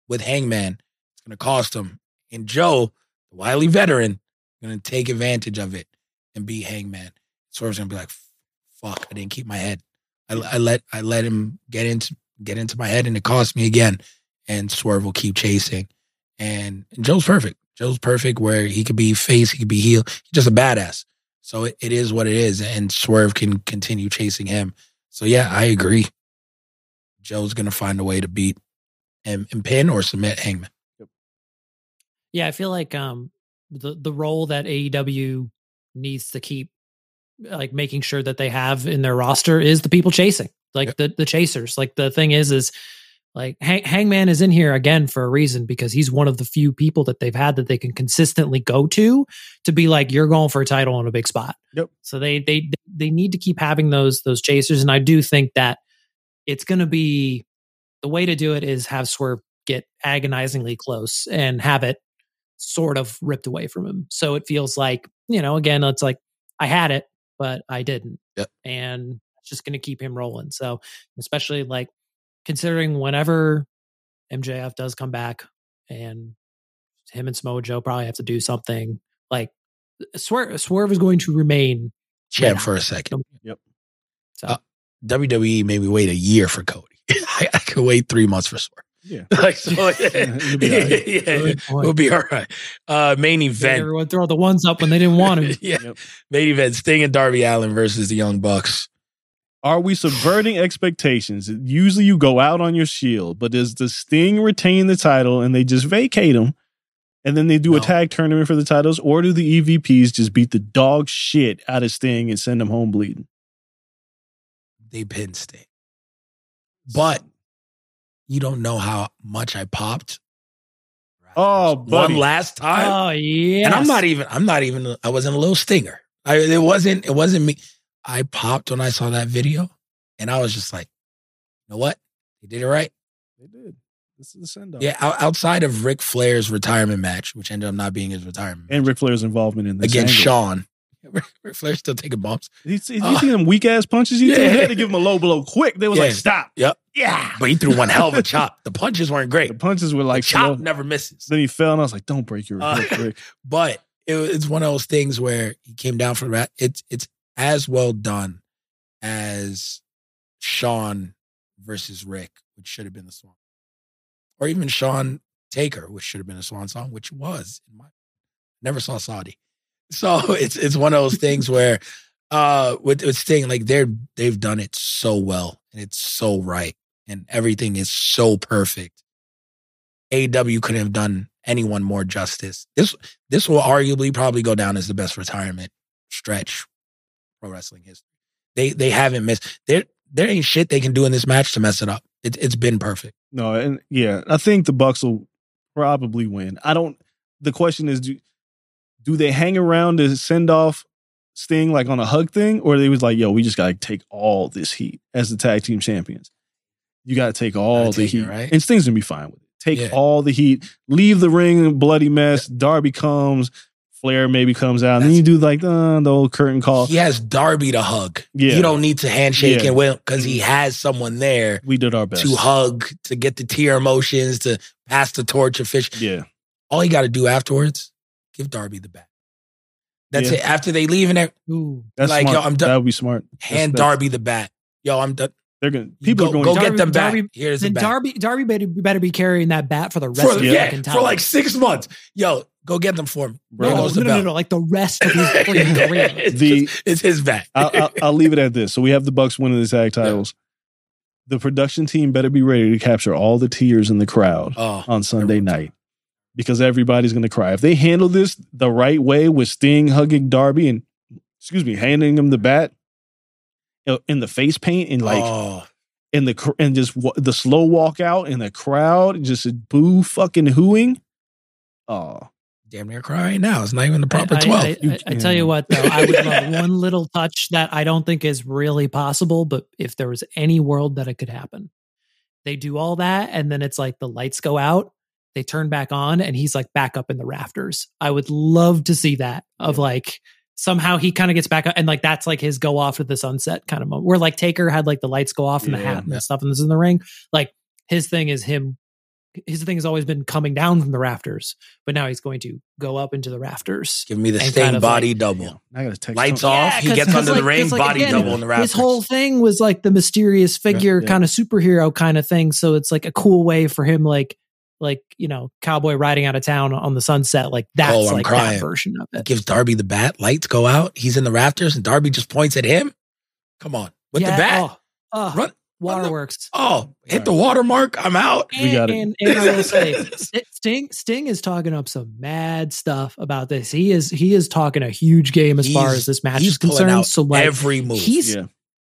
with Hangman. It's going to cost him. And Joe, the wily veteran, going to take advantage of it and beat Hangman. Swerve's going to be like, "Fuck, I didn't keep my head. I, I let I let him get into get into my head, and it cost me again." And Swerve will keep chasing. And, and Joe's perfect. Joe's perfect where he could be face, he could be heel. He's just a badass. So it, it is what it is. And Swerve can continue chasing him. So yeah, I agree. Joe's gonna find a way to beat and, and pin or submit Hangman. Yeah, I feel like um the the role that AEW needs to keep like making sure that they have in their roster is the people chasing, like the the chasers. Like the thing is, is like Hang, Hangman is in here again for a reason because he's one of the few people that they've had that they can consistently go to to be like you're going for a title in a big spot. Yep. So they they they need to keep having those those chasers, and I do think that it's going to be the way to do it is have Swerve get agonizingly close and have it sort of ripped away from him. So it feels like, you know, again, it's like I had it, but I didn't. Yep. And it's just going to keep him rolling. So, especially like considering whenever MJF does come back and him and Samoa Joe probably have to do something like Swerve, Swerve is going to remain Champ Yeah. for a second. so Uh, WWE made me wait a year for Cody. I, I could wait three months for sure. Yeah. Like so, It'll be all right. yeah, Good point. we'll be all right. Uh, main Made event. Everyone throw the ones up when they didn't want to. yeah, Yep. main event. Sting and Darby Allin versus the Young Bucks. Are we subverting expectations? Usually you go out on your shield, but does the Sting retain the title and they just vacate him? And then they do a tag tournament for the titles, or do the EVPs just beat the dog shit out of Sting and send him home bleeding? They pin Sting, but you don't know how much I popped. Oh, one buddy. last time. Oh yeah. And I'm not even, I'm not even, I wasn't a little stinger. I, it wasn't, it wasn't me. I popped when I saw that video and I was just like, you know what? They did it right. They did. This is a send off. Yeah. out- outside of Ric Flair's retirement match, which ended up not being his retirement And Ric Flair's involvement in this. against angle. Shawn. Ric Flair's still taking bumps, You see, you Oh. see them weak ass punches he threw? Yeah. They had to give him a low blow quick. They was like, stop. Yep. Yeah. but he threw one hell of a chop. The punches weren't great. The punches were The like chop slow. never misses. Then he fell, and I was like, don't break your Uh, Ric. but it, it's one of those things where he came down for the rat. It's it's as well done as Shawn versus Ric, which should have been the swan, or even Shawn Taker, which should have been a swan song, which was in my never saw Saudi. So it's it's one of those things where uh with, with Sting, like they're they've done it so well and it's so right and everything is so perfect. AW couldn't have done anyone more justice. This this will arguably probably go down as the best retirement stretch pro wrestling history. They they haven't missed. There there ain't shit they can do in this match to mess it up. It, it's been perfect. No, and yeah, I think the Bucks will probably win. I don't. The question is, do do they hang around to send off Sting like on a hug thing, or they was like, yo, we just gotta take all this heat as the tag team champions. You gotta take all Gotta the take it, heat, right? and Sting's gonna be fine with it. Take Yeah. all the heat, leave the ring bloody mess. Darby comes, Flair maybe comes out, and then you do like uh, the old curtain call. He has Darby to hug. Yeah. You don't need to handshake Yeah. and win because he has someone there We did our best. to hug, to get the tear emotions, to pass the torch official. Yeah, All you got to do afterwards, give Darby the bat. That's Yeah. it. After they leave and they Ooh. that's Like, yo, smart. I'm done. That would be smart. hand That's- Darby the bat. Yo, I'm done. They're gonna people go, are going. go to get them back. Darby- Here's the Then bat. Darby Darby better, better be carrying that bat for the rest for, of the yeah, fucking time. for like six months. Yo, go get them for him. Bro. No, no, no, no, no, like the rest of his freaking career. it's, The- just- it's his bat. I'll, I'll, I'll leave it at this. So we have the Bucks winning the tag titles. The production team better be ready to capture all the tears in the crowd oh, on Sunday night because everybody's going to cry. If they handle this the right way with Sting hugging Darby and excuse me, handing him the bat uh, in the face paint and like oh, in the and just wa- the slow walk out in the crowd, just a boo fucking hooing. Oh, damn near cry right now. It's not even the proper I, I- twelve. I, I- I tell you what, though, I would love one little touch that I don't think is really possible, but if there was any world that it could happen, they do all that, and then it's like the lights go out, they turn back on, and he's like back up in the rafters. I would love to see that of like somehow he kind of gets back up, and like that's like his go off to the sunset kind of moment, where like Taker had like the lights go off and the hat and the stuff and this is in the ring. Like his thing is him. His thing has always been coming down from the rafters, but now he's going to go up into the rafters. Give me the And Sting kind of body like- double. I got to text. Lights Tony. off. He gets under the ring, like, body again, double in the rafters. His whole thing was like the mysterious figure, yeah. kind of superhero kind of thing. So it's like a cool way for him, like, like you know, cowboy riding out of town on the sunset. Like that's Oh, like crying. that version of it. gives Darby the bat. Lights go out. He's in the rafters, and Darby just points at him. Come on, with the bat. Oh, oh, Run, waterworks. Oh, hit the watermark. I'm out. We got it. and, and I will say, Sting Sting is talking up some mad stuff about this. He is he is talking a huge game as far as this match He's is concerned. out So like every move. he's Yeah.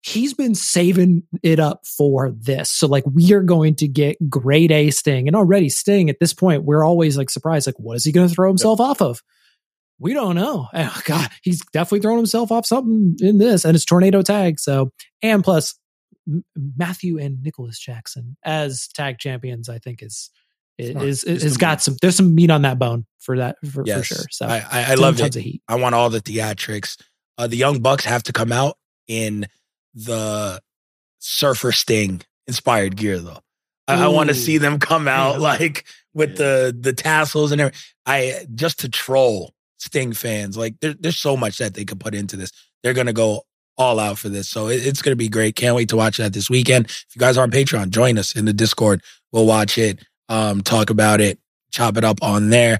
He's been saving it up for this. So like we are going to get grade A Sting, and already Sting at this point we're always like surprised. Like what is he going to throw himself off of? We don't know. Oh, God, he's definitely throwing himself off something in this, and it's tornado tag. So and plus M- Matthew and Nicholas Jackson as tag champions, I think is is Smart. is, It's is the got some. There's some meat on that bone for that for, for sure. So I, I, I love tons it. of heat. I want all the theatrics. Uh, the Young Bucks have to come out in the Surfer Sting inspired gear, though. I, I want to see them come out Yeah. like with Yeah. the the tassels and everything. I just to troll Sting fans. Like there, there's so much that they could put into this. They're gonna go all out for this. So it, it's going to be great. Can't wait to watch that this weekend. If you guys are on Patreon, join us in the Discord. We'll watch it, um, talk about it, chop it up on there.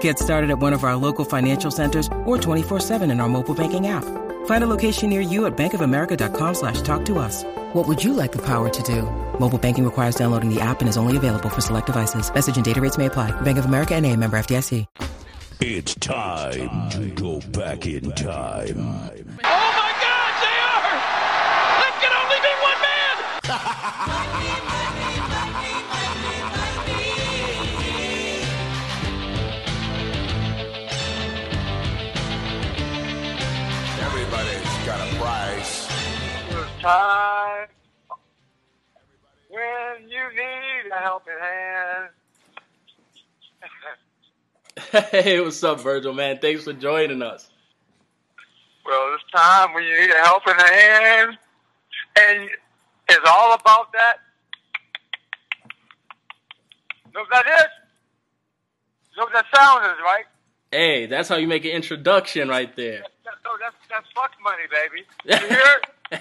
Get started at one of our local financial centers or 24-7 in our mobile banking app. Find a location near you at bankofamerica.com slash talk to us. What would you like the power to do? Mobile banking requires downloading the app and is only available for select devices. Message and data rates may apply. Bank of America and a member FDIC. It's time to go back in time. Oh my God, they are! That can only be one man! time when you need a helping hand. Hey, what's up, Virgil, man? Thanks for joining us. Well, it's time when you need a helping hand, and it's all about that. Know what that is? Know what that sound is, right? Hey, that's how you make an introduction right there. That, no, that's that's fuck money, baby. You hear it?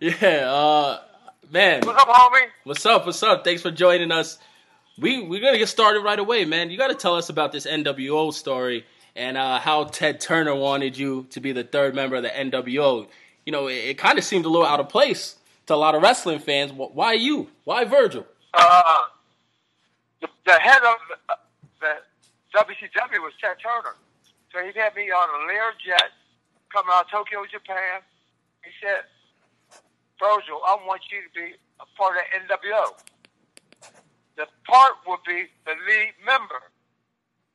Yeah, uh, man. What's up, homie? What's up? What's up? Thanks for joining us. We we're gonna get started right away, man. You got to tell us about this NWO story and uh, how Ted Turner wanted you to be the third member of the NWO. You know, it, it kind of seemed a little out of place to a lot of wrestling fans. Why you? Why Virgil? Uh, the, the head of uh, the WCW was Ted Turner. So he had me on a Lear jet coming out of Tokyo, Japan. He said, Virgil, I want you to be a part of NWO. The part would be the lead member.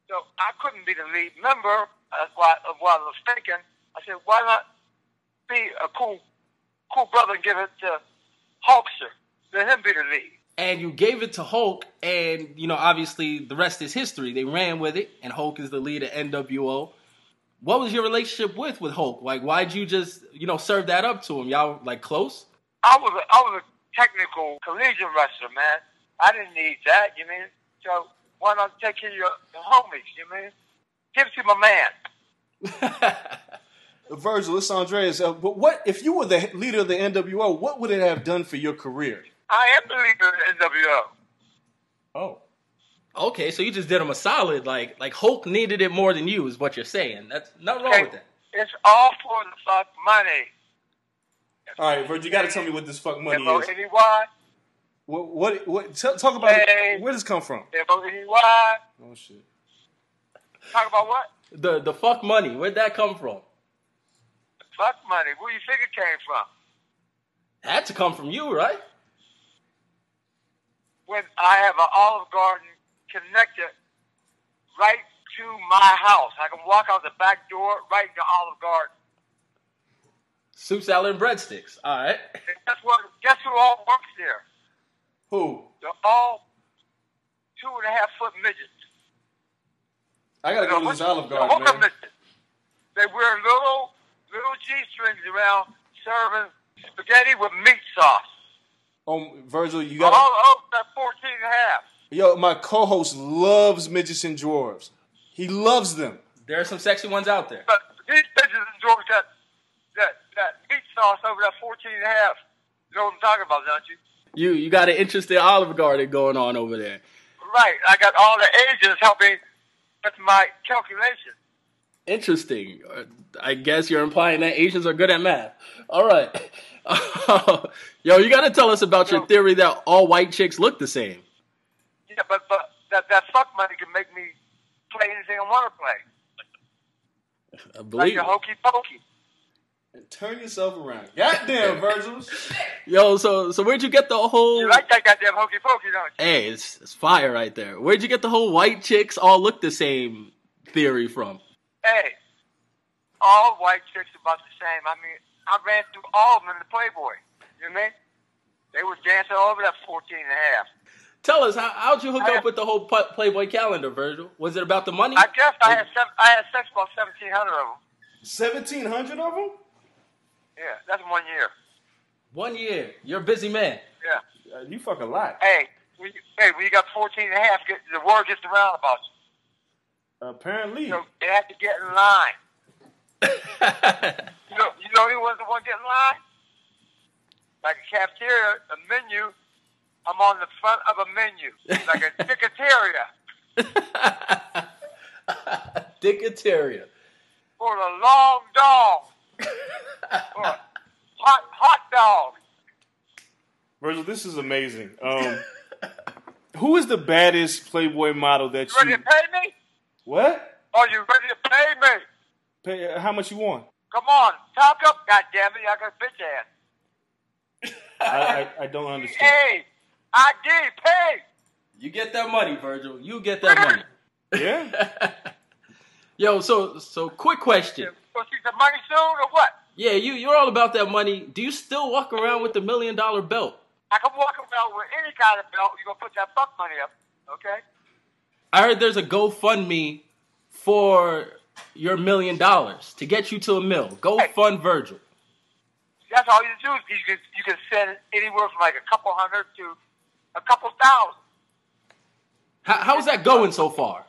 So I couldn't be the lead member of what, of what I was thinking. I said, why not be a cool, cool brother and give it to Hulkster? Let him be the lead. And you gave it to Hulk, and you know, obviously, the rest is history. They ran with it, and Hulk is the lead of NWO. What was your relationship with with Hulk? Like, why'd you just you know serve that up to him? Y'all like close? I was a, I was a technical collegiate wrestler, man. I didn't need that, you mean? So why not take care of your, your homies, you mean? Give it to my man. Virgil, it's Andreas. Uh, but what if you were the leader of the NWO? What would it have done for your career? I am the leader of the NWO. Oh, Okay, so you just did him a solid. Like like Hulk needed it more than you is what you're saying. That's nothing wrong with that. It's all for the fuck money. all right, Virgil. You got to tell me what this fuck money is. M-O-N-E-Y, What? What? what tell, talk about Hey. it. where does this come from? M-O-N-E-Y. Oh shit. Talk about what? The the fuck money. Where'd that come from? Fuck money. Where you think it came from? Had to come from you, right? When I have an Olive Garden connected right to my house. I can walk out the back door right into Olive Garden. Soup salad and breadsticks. All right. And guess what? Guess who all works there? Who? They're all two and a half foot midgets. I gotta go to this Olive Garden, man. midgets. They wear little little G strings around serving spaghetti with meat sauce. Oh, Virgil, you All got. over that 14 and a half. Yo, my co-host loves midgets and dwarves. He loves them. There are some sexy ones out there. But these midgets enjoy that, that, that meat sauce over that 14 and a half. You know what I'm talking about, don't you? You you got an interesting Olive Garden going on over there. Right. I got all the agents helping with my calculations. Interesting. I guess you're implying that Asians are good at math. All right. Yo, you got to tell us about your theory that all white chicks look the same. Yeah, but but that that fuck money can make me play anything I want to play. I believe. your it. hokey pokey. Turn yourself around. Goddamn, Virgil. Yo, so so where'd you get the whole? You like that goddamn hokey pokey, don't you? Hey, it's, it's fire right there. Where'd you get the whole white chicks all look the same theory from? Hey, all white chicks about the same. I mean, I ran through all of them in the Playboy. You know what I mean? They were dancing all over that 14 and a half. Tell us how how'd you hook up with the whole Playboy calendar, Virgil? Was it about the money? I guess I had seven, I had sex about 1,700 of them. Seventeen hundred of them? Yeah, that's one year. One year. You're a busy man. Yeah. Uh, you fuck a lot. Hey, when you, hey, when you got 14 and a half, get, the word gets around about you. Apparently. So they have to get in line. you know, you know who was the one getting in line? Like a cafeteria, a menu. I'm on the front of a menu, like a ticketeria Dickateria. for a long dog, or hot hot dog. Virgil, this is amazing. Um, who is the baddest Playboy model that You ready you? to pay me? What? Are you ready to pay me? Pay, uh, how much you want? Come on, talk up, goddammit! I got a bitch ass. I, I, I don't understand. Hey, I did pay. You get that money, Virgil. You get that money. Yeah. Yo, so so quick question. Go see some money soon or what? Yeah, you you're all about that money. Do you still walk around with the million dollar belt? I can walk around with any kind of belt. You gonna put that fuck money up, okay? I heard there's a GoFundMe for your million dollars to get you to a mill. Go fund Virgil. That's all you do. is You can you can send anywhere from like a couple hundred to a couple thousand. How, how's that going so far?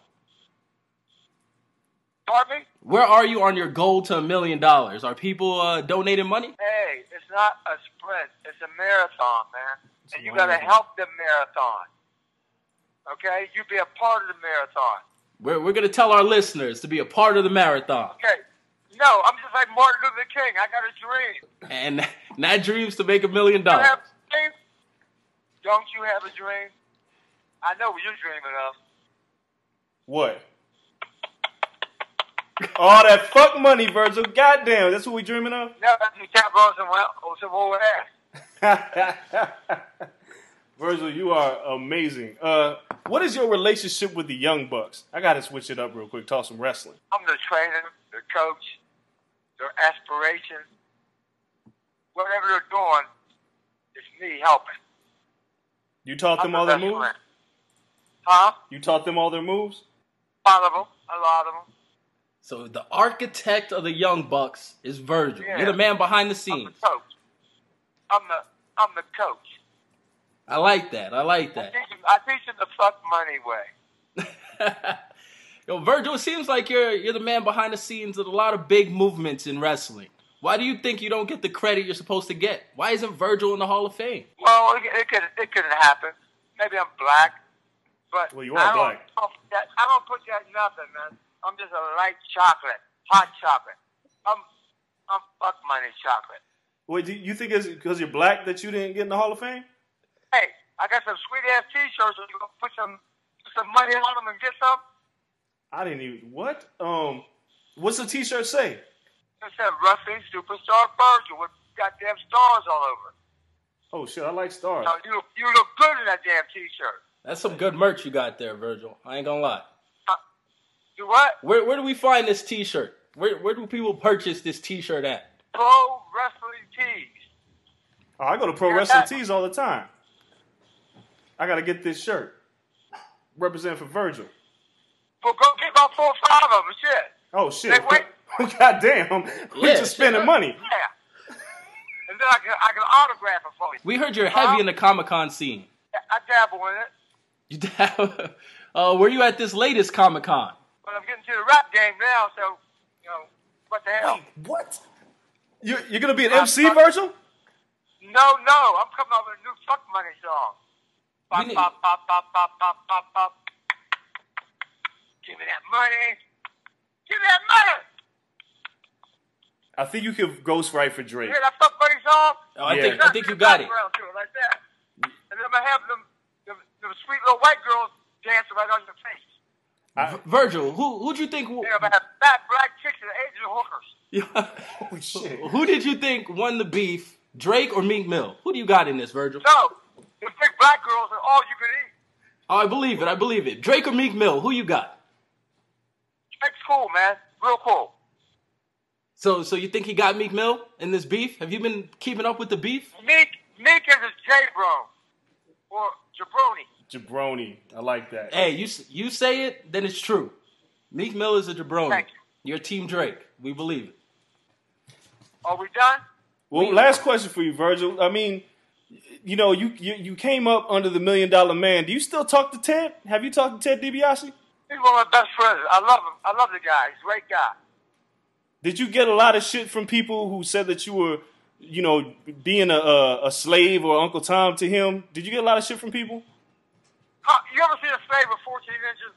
Pardon me? Where are you on your goal to a million dollars? Are people uh, donating money? Hey, it's not a sprint. It's a marathon, man. and you gotta help the marathon. Okay? You be a part of the marathon. We're, we're going to tell our listeners to be a part of the marathon. Okay. No, I'm just like Martin Luther King. I got a dream. And not dreams to make a million dollars. Don't you have a dream? I know what you're dreaming of. What? All that fuck money, Virgil. Goddamn, that's what we dreaming of. No, you tap on some on some old ass. Virgil, you are amazing. Uh, what is your relationship with the Young Bucks? I gotta switch it up real quick. Talk some wrestling. I'm the trainer, the coach, their aspiration. Whatever they're doing, it's me helping. You taught them all their moves. friend. Huh? You taught them all their moves. A lot of them. A lot of them. So the architect of the Young Bucks is Virgil. Yeah. You're the man behind the I'm scenes. the coach. I'm the I'm the coach. I like that. I like I that. teach, 'em- I teach them the fuck money way. Yo, Virgil, it seems like you're you're the man behind the scenes of a lot of big movements in wrestling. Why do you think you don't get the credit you're supposed to get? Why isn't Virgil in the Hall of Fame? Well, it, it could it could happen. Maybe I'm black, but Well, you I are don't black. put that- I don't put that in nothing, man. I'm just a light chocolate, hot chocolate. I'm I'm fuck money chocolate. Wait, do you think it's because you're black that you didn't get in the Hall of Fame? Hey, I got some sweet ass T-shirts. So you gonna put some put some money on them and get some? I didn't even what? Um, what's the T-shirt say? It said Ruffy Superstar Virgil with goddamn stars all over. Oh shit, I like stars. Now you you look good in that damn T-shirt. That's some good merch you got there, Virgil. I ain't gonna lie. Do what? Where where do we find this T-shirt? Where where do people purchase this T-shirt at? Pro wrestling tees. Oh, I go to Pro Yeah, Wrestling that- Tees all the time. I gotta get this shirt. Represent for Virgil. Well, go get about four or five of them. Shit. Oh shit! Hey, wait. Goddamn, we Yeah, just spending money. Yeah. And then I can I can autograph it for you. We heard you're heavy in the Comic Con scene. I dabble in it, You dab- uh, where you at this latest Comic Con? but I'm getting to the rap game now. So you know what the hell? What? You you're gonna be an MC, Virgil? No, no, I'm coming up with a new fuck money song. Bop, need- bop, bop, bop, bop, bop, bop, bop. Give me that money. Give me that money. I think you could ghostwrite for Drake. You hear that Fuck Buddy song? Oh, I Yeah. think I think you got it. To it, like that. And then I'm gonna have them, them, them sweet little white girls dancing right on your face. V- Virgil, who who'd you think? w- Yeah, I'm gonna have fat black chicks and Asian hookers. Holy shit. Who did you think won the beef, Drake or Meek Mill? Who do you got in this, Virgil? No, the big black girls are all you can eat. Oh, I believe it. I believe it. Drake or Meek Mill? Who you got? Drake's cool, man. Real cool. So, so you think he got Meek Mill in this beef? Have you been keeping up with the beef? Meek, Meek is a J bro or jabroni. Jabroni. I like that. Hey, you you say it, then it's true. Meek Mill is a jabroni. Thank You're Team Drake. We believe it. Are we done? Well, last question for you, Virgil. I mean, you know, you, you you came up under the million dollar man. Do you still talk to Ted? Have you talked to Ted DiBiase? He's one of my best friends. I love him. I love the guy. He's a great guy. Did you get a lot of shit from people who said that you were, you know, being a, a, a slave or Uncle Tom to him? Did you get a lot of shit from people? Huh, you ever seen a slave with 14 inches?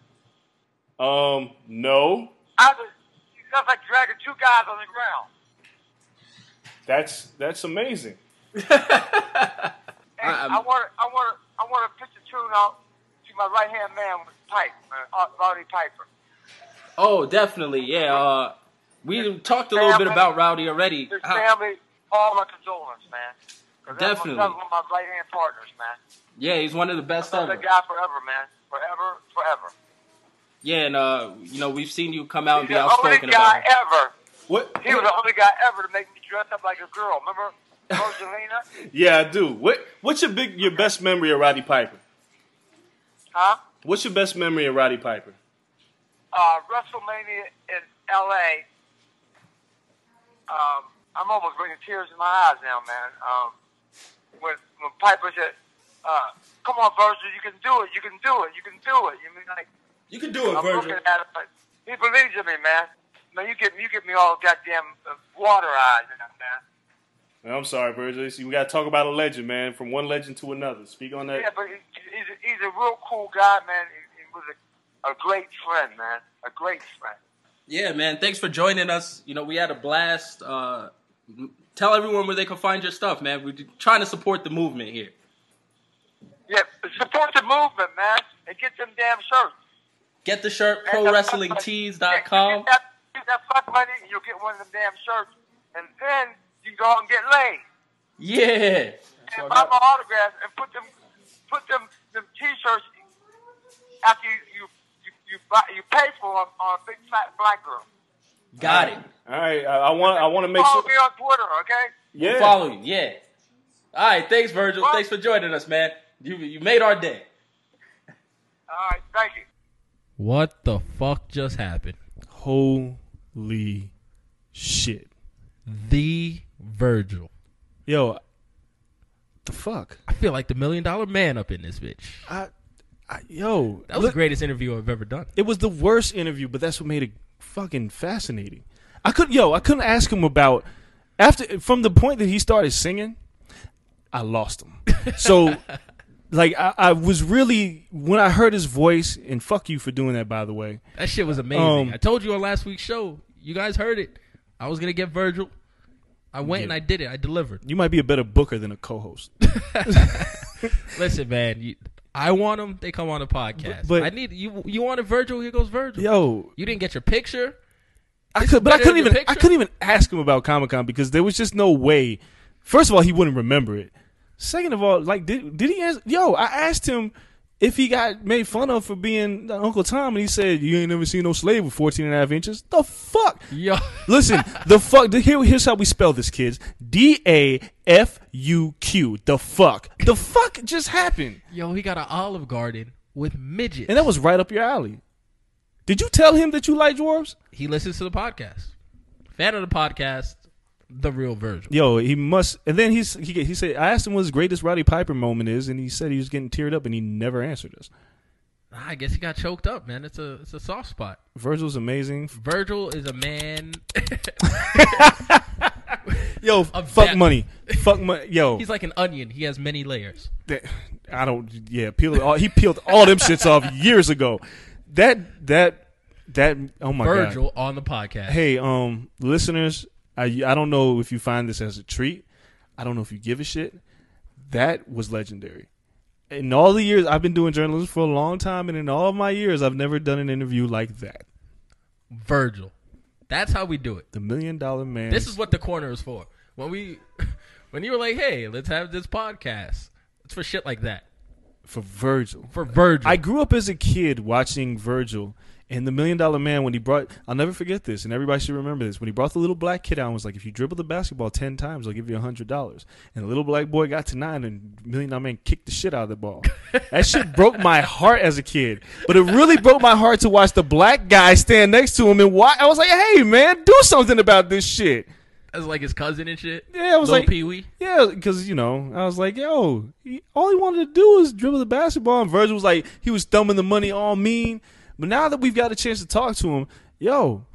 Um, no. I was, that's like dragging two guys on the ground. That's that's amazing. Hey, I want to, I want to, I want to pitch a tune out to my right hand man with Pipe, man, uh, Piper. Oh, definitely. Yeah. Uh, we talked a little bit about Rowdy already. His How- family, all my condolences, man. 'Cause that's one- Definitely. That's one of my right hand partners, man. yeah, he's one of the best I love ever. guy forever, man. Forever, forever. Yeah, and uh, you know we've seen you come out and He's be the only outspoken guy about. it. ever. What? He was the only guy ever to make me dress up like a girl. Remember Rosalina? Yeah, I do. What What's your big your best memory of Roddy Piper? huh? What's your best memory of Roddy Piper? uh, WrestleMania in LA. Um, I'm almost bringing tears in my eyes now, man. Um, when when Piper said, uh, "Come on, Virgil, you can do it. You can do it. You can do it." You mean like You can do it, I'm Virgil. looking at him, but he believes in me, man. Man, you get you get me all goddamn uh, water eyes, man. I'm sorry, Virgil. See, we got to talk about a legend, man. From one legend to another. Speak on that. Yeah, but he, he's a, he's a real cool guy, man. He, he was a, a great friend, man. A great friend. Yeah, man. Thanks for joining us. You know, we had a blast. Uh, tell everyone where they can find your stuff, man. We're trying to support the movement here. Yeah, support the movement, man, and get them damn shirts. Get the shirt, prowrestlingtees.com. Get that, get that fuck money, and you'll get one of them damn shirts, and then you can go out and get laid. Yeah. And buy my autographs and put them, put them, them t-shirts after you you you you, buy, you pay for them on a big fat black girl. Got it. All right, I, I want I want to make Follow sure. Follow me on Twitter, okay? Yeah. We'll follow you. Yeah. All right. Thanks, Virgil. Thanks for joining us, man. You you made our day. All right, thank you. What the fuck just happened? Holy shit. The Virgil. Yo, the fuck? I feel like the million dollar man up in this bitch. I, I yo, That was the greatest interview I've ever done. It was the worst interview, but that's what made it fucking fascinating. I couldn't, yo, I couldn't ask him about after from the point that he started singing, I lost him. So like I, I was really when I heard his voice and fuck you for doing that by the way. That shit was amazing. Um, I told you on last week's show. You guys heard it. I was gonna get Virgil. I went Yeah. and I did it. I delivered. You might be a better booker than a co-host. Listen, man. You, I want them. They come on the podcast. But- but- I need you. You wanted Virgil. Here goes Virgil. Yo, You didn't get your picture. I could, but I couldn't even. I couldn't even ask him about Comic Con because there was just no way. First of all, he wouldn't remember it. Second of all, like did did he ask? Yo, I asked him if he got made fun of for being Uncle Tom, and he said, "You ain't never seen no slave with 14 and a half inches." The fuck? Yo, Listen, the fuck. Here, here's how we spell this, kids. D A F U Q. The fuck. The fuck just happened, Yo, he got an Olive Garden with midgets. and that was right up your alley. Did you tell him that you like dwarves? he listens to the podcast. Fan of the podcast, the real Virgil. Yo, he must. And then he's he he said I asked him what his greatest Roddy Piper moment is, and he said he was getting teared up, and he never answered us. I guess he got choked up, man. It's a it's a soft spot. Virgil's amazing. Virgil is a man. Yo, fuck depth. money, fuck money. Yo, He's like an onion. He has many layers. that- I don't. Yeah, peel all, he peeled all them shits off years ago. That that that. Oh my god. Virgil on the podcast. Hey, um, listeners, I I don't know if you find this as a treat. I don't know if you give a shit. That was legendary. In all the years I've been doing journalism for a long time, and in all of my years, I've never done an interview like that. Virgil. That's how we do it. The Million Dollar Man. This is what the corner is for. When we, when you were like, "Hey, let's have this podcast," it's for shit like that. for Virgil. For Virgil. I grew up as a kid watching Virgil and the Million Dollar Man when he brought. I'll never forget this, and everybody should remember this. When he brought the little black kid out and was like, "If you dribble the basketball ten times, I'll give you a hundred dollars." And the little black boy got to nine, and Million Dollar Man kicked the shit out of the ball. that shit broke my heart as a kid, but it really broke my heart to watch the black guy stand next to him and why. I was like, "Hey, man, do something about this shit." As like his cousin and shit. Yeah, I was Lil like, Pee Wee. Yeah, because you know, I was like, yo, he, all he wanted to do was dribble the basketball, and Virgil was like, he was thumbing the money all mean. But now that we've got a chance to talk to him, yo,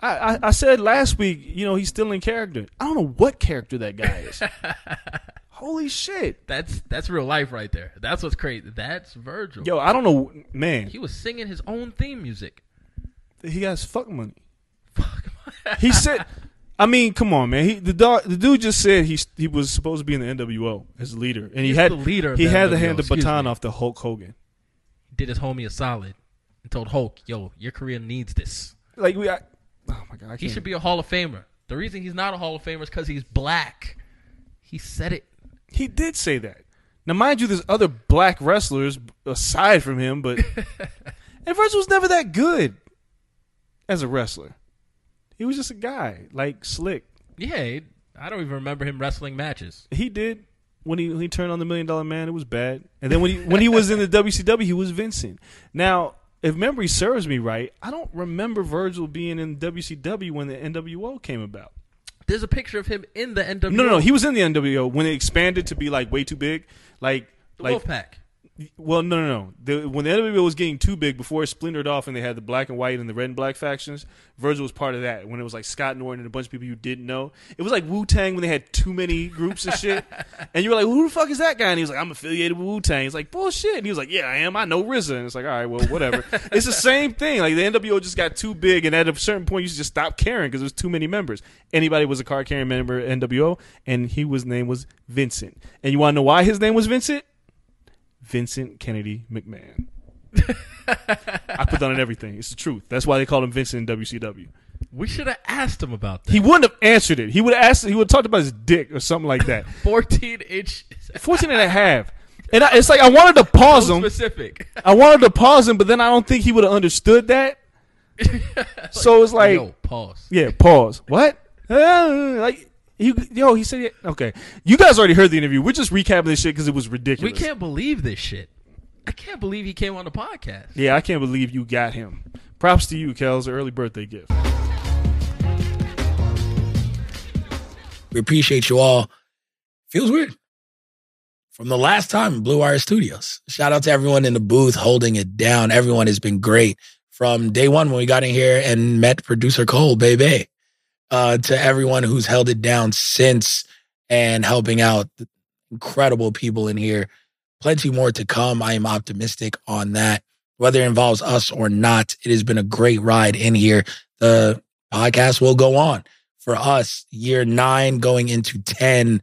I, I, I said last week, you know, he's still in character. I don't know what character that guy is. Holy shit, That's that's real life right there. That's what's crazy. That's Virgil. yo, I don't know, man. He was singing his own theme music. He got his fuck money. Fuck money. he said, I mean, come on, man. He the dog, the dude just said he he was supposed to be in the NWO as leader, and he He's had the leader He the had to hand the baton me. off to Hulk Hogan. Did his homie a solid and told Hulk, "Yo, your career needs this." Like we, I, oh my god, He should be a Hall of Famer. The reason he's not a Hall of Famer is because he's black. He said it. He did say that. Now, mind you, there's other black wrestlers aside from him, but and Virgil was never that good as a wrestler. He was just a guy, like slick. Yeah, I don't even remember him wrestling matches. He did when he when he turned on the Million Dollar Man. It was bad, and then when he when he was in the WCW, he was Vincent. Now, if memory serves me right, I don't remember Virgil being in WCW when the NWO came about. There's a picture of him in the NWO. No, no, no. He was in the NWO when it expanded to be like way too big, like the like Wolfpack. Well, no, no, no. The, when the NWO was getting too big, before it splintered off and they had the black and white and the red and black factions, Virgil was part of that. When it was like Scott Norton and a bunch of people you didn't know, it was like Wu Tang when they had too many groups and shit. and you were like, "Who the fuck is that guy?" And he was like, "I'm affiliated with Wu Tang." He's like, "Bullshit." And he was like, "Yeah, I am. I know RZA." And it's like, "All right, well, whatever." it's the same thing. Like the NWO just got too big, and at a certain point, you should just stop caring because there's too many members. Anybody was a card carrying member of NWO, and he was name was Vincent. And you want to know why his name was Vincent? Vincent Kennedy McMahon. I put that on everything. It's the truth. That's why they called him Vincent in WCW. We should have asked him about that. He wouldn't have answered it. He would have asked. He would have talked about his dick or something like that. 14 inch. 14 and a half. And I, it's like I wanted to pause So him. specific. I wanted to pause him, but then I don't think he would have understood that. so it's like, Yo, pause. yeah, pause. What? Uh, like, he, yo, he said, it. okay. You guys already heard the interview. We're just recapping this shit because it was ridiculous. We can't believe this shit. I can't believe he came on the podcast. Yeah, I can't believe you got him. Props to you, Kels. Early birthday gift. We appreciate you all. Feels weird. From the last time in Blue Wire Studios. Shout out to everyone in the booth holding it down. Everyone has been great from day one when we got in here and met producer Coale, baby, uh, to everyone who's held it down since and helping out. Incredible people in here. Plenty more to come. I am optimistic on that. Whether it involves us or not, it has been a great ride in here. The podcast will go on for us. Year nine going into 10,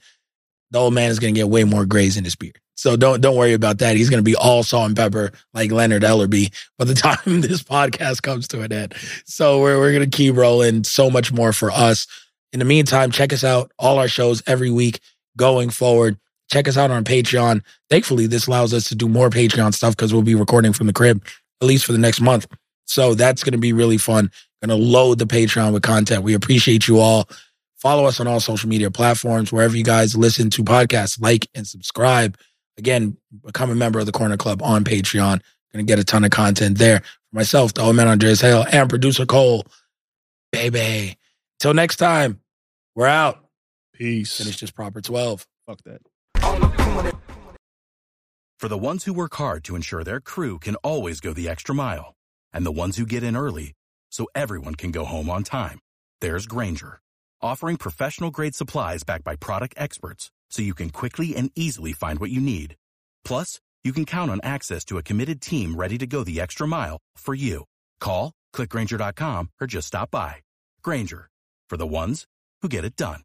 the old man is going to get way more grays in his beard. So don't don't worry about that. He's going to be all salt and pepper like Leonard Ellerbe by the time this podcast comes to an end. So we're we're going to keep rolling. So much more for us. In the meantime, check us out. All our shows every week going forward. Check us out on Patreon. Thankfully, this allows us to do more Patreon stuff because we'll be recording from the crib at least for the next month. So that's going to be really fun. Going to load the Patreon with content. We appreciate you all. Follow us on all social media platforms, wherever you guys listen to podcasts, like and subscribe. Again, become a member of the Corner Club on Patreon. Going to get a ton of content there. For myself, the old man Andreas Hale, and producer Coale. Baby. Till next time, we're out. Peace. Finish this proper 12. Fuck that. For the ones who work hard to ensure their crew can always go the extra mile, and the ones who get in early so everyone can go home on time, there's Grainger, offering professional grade supplies backed by product experts so you can quickly and easily find what you need. Plus, you can count on access to a committed team ready to go the extra mile for you. Call, clickgrainger.com, or just stop by. Grainger, for the ones who get it done.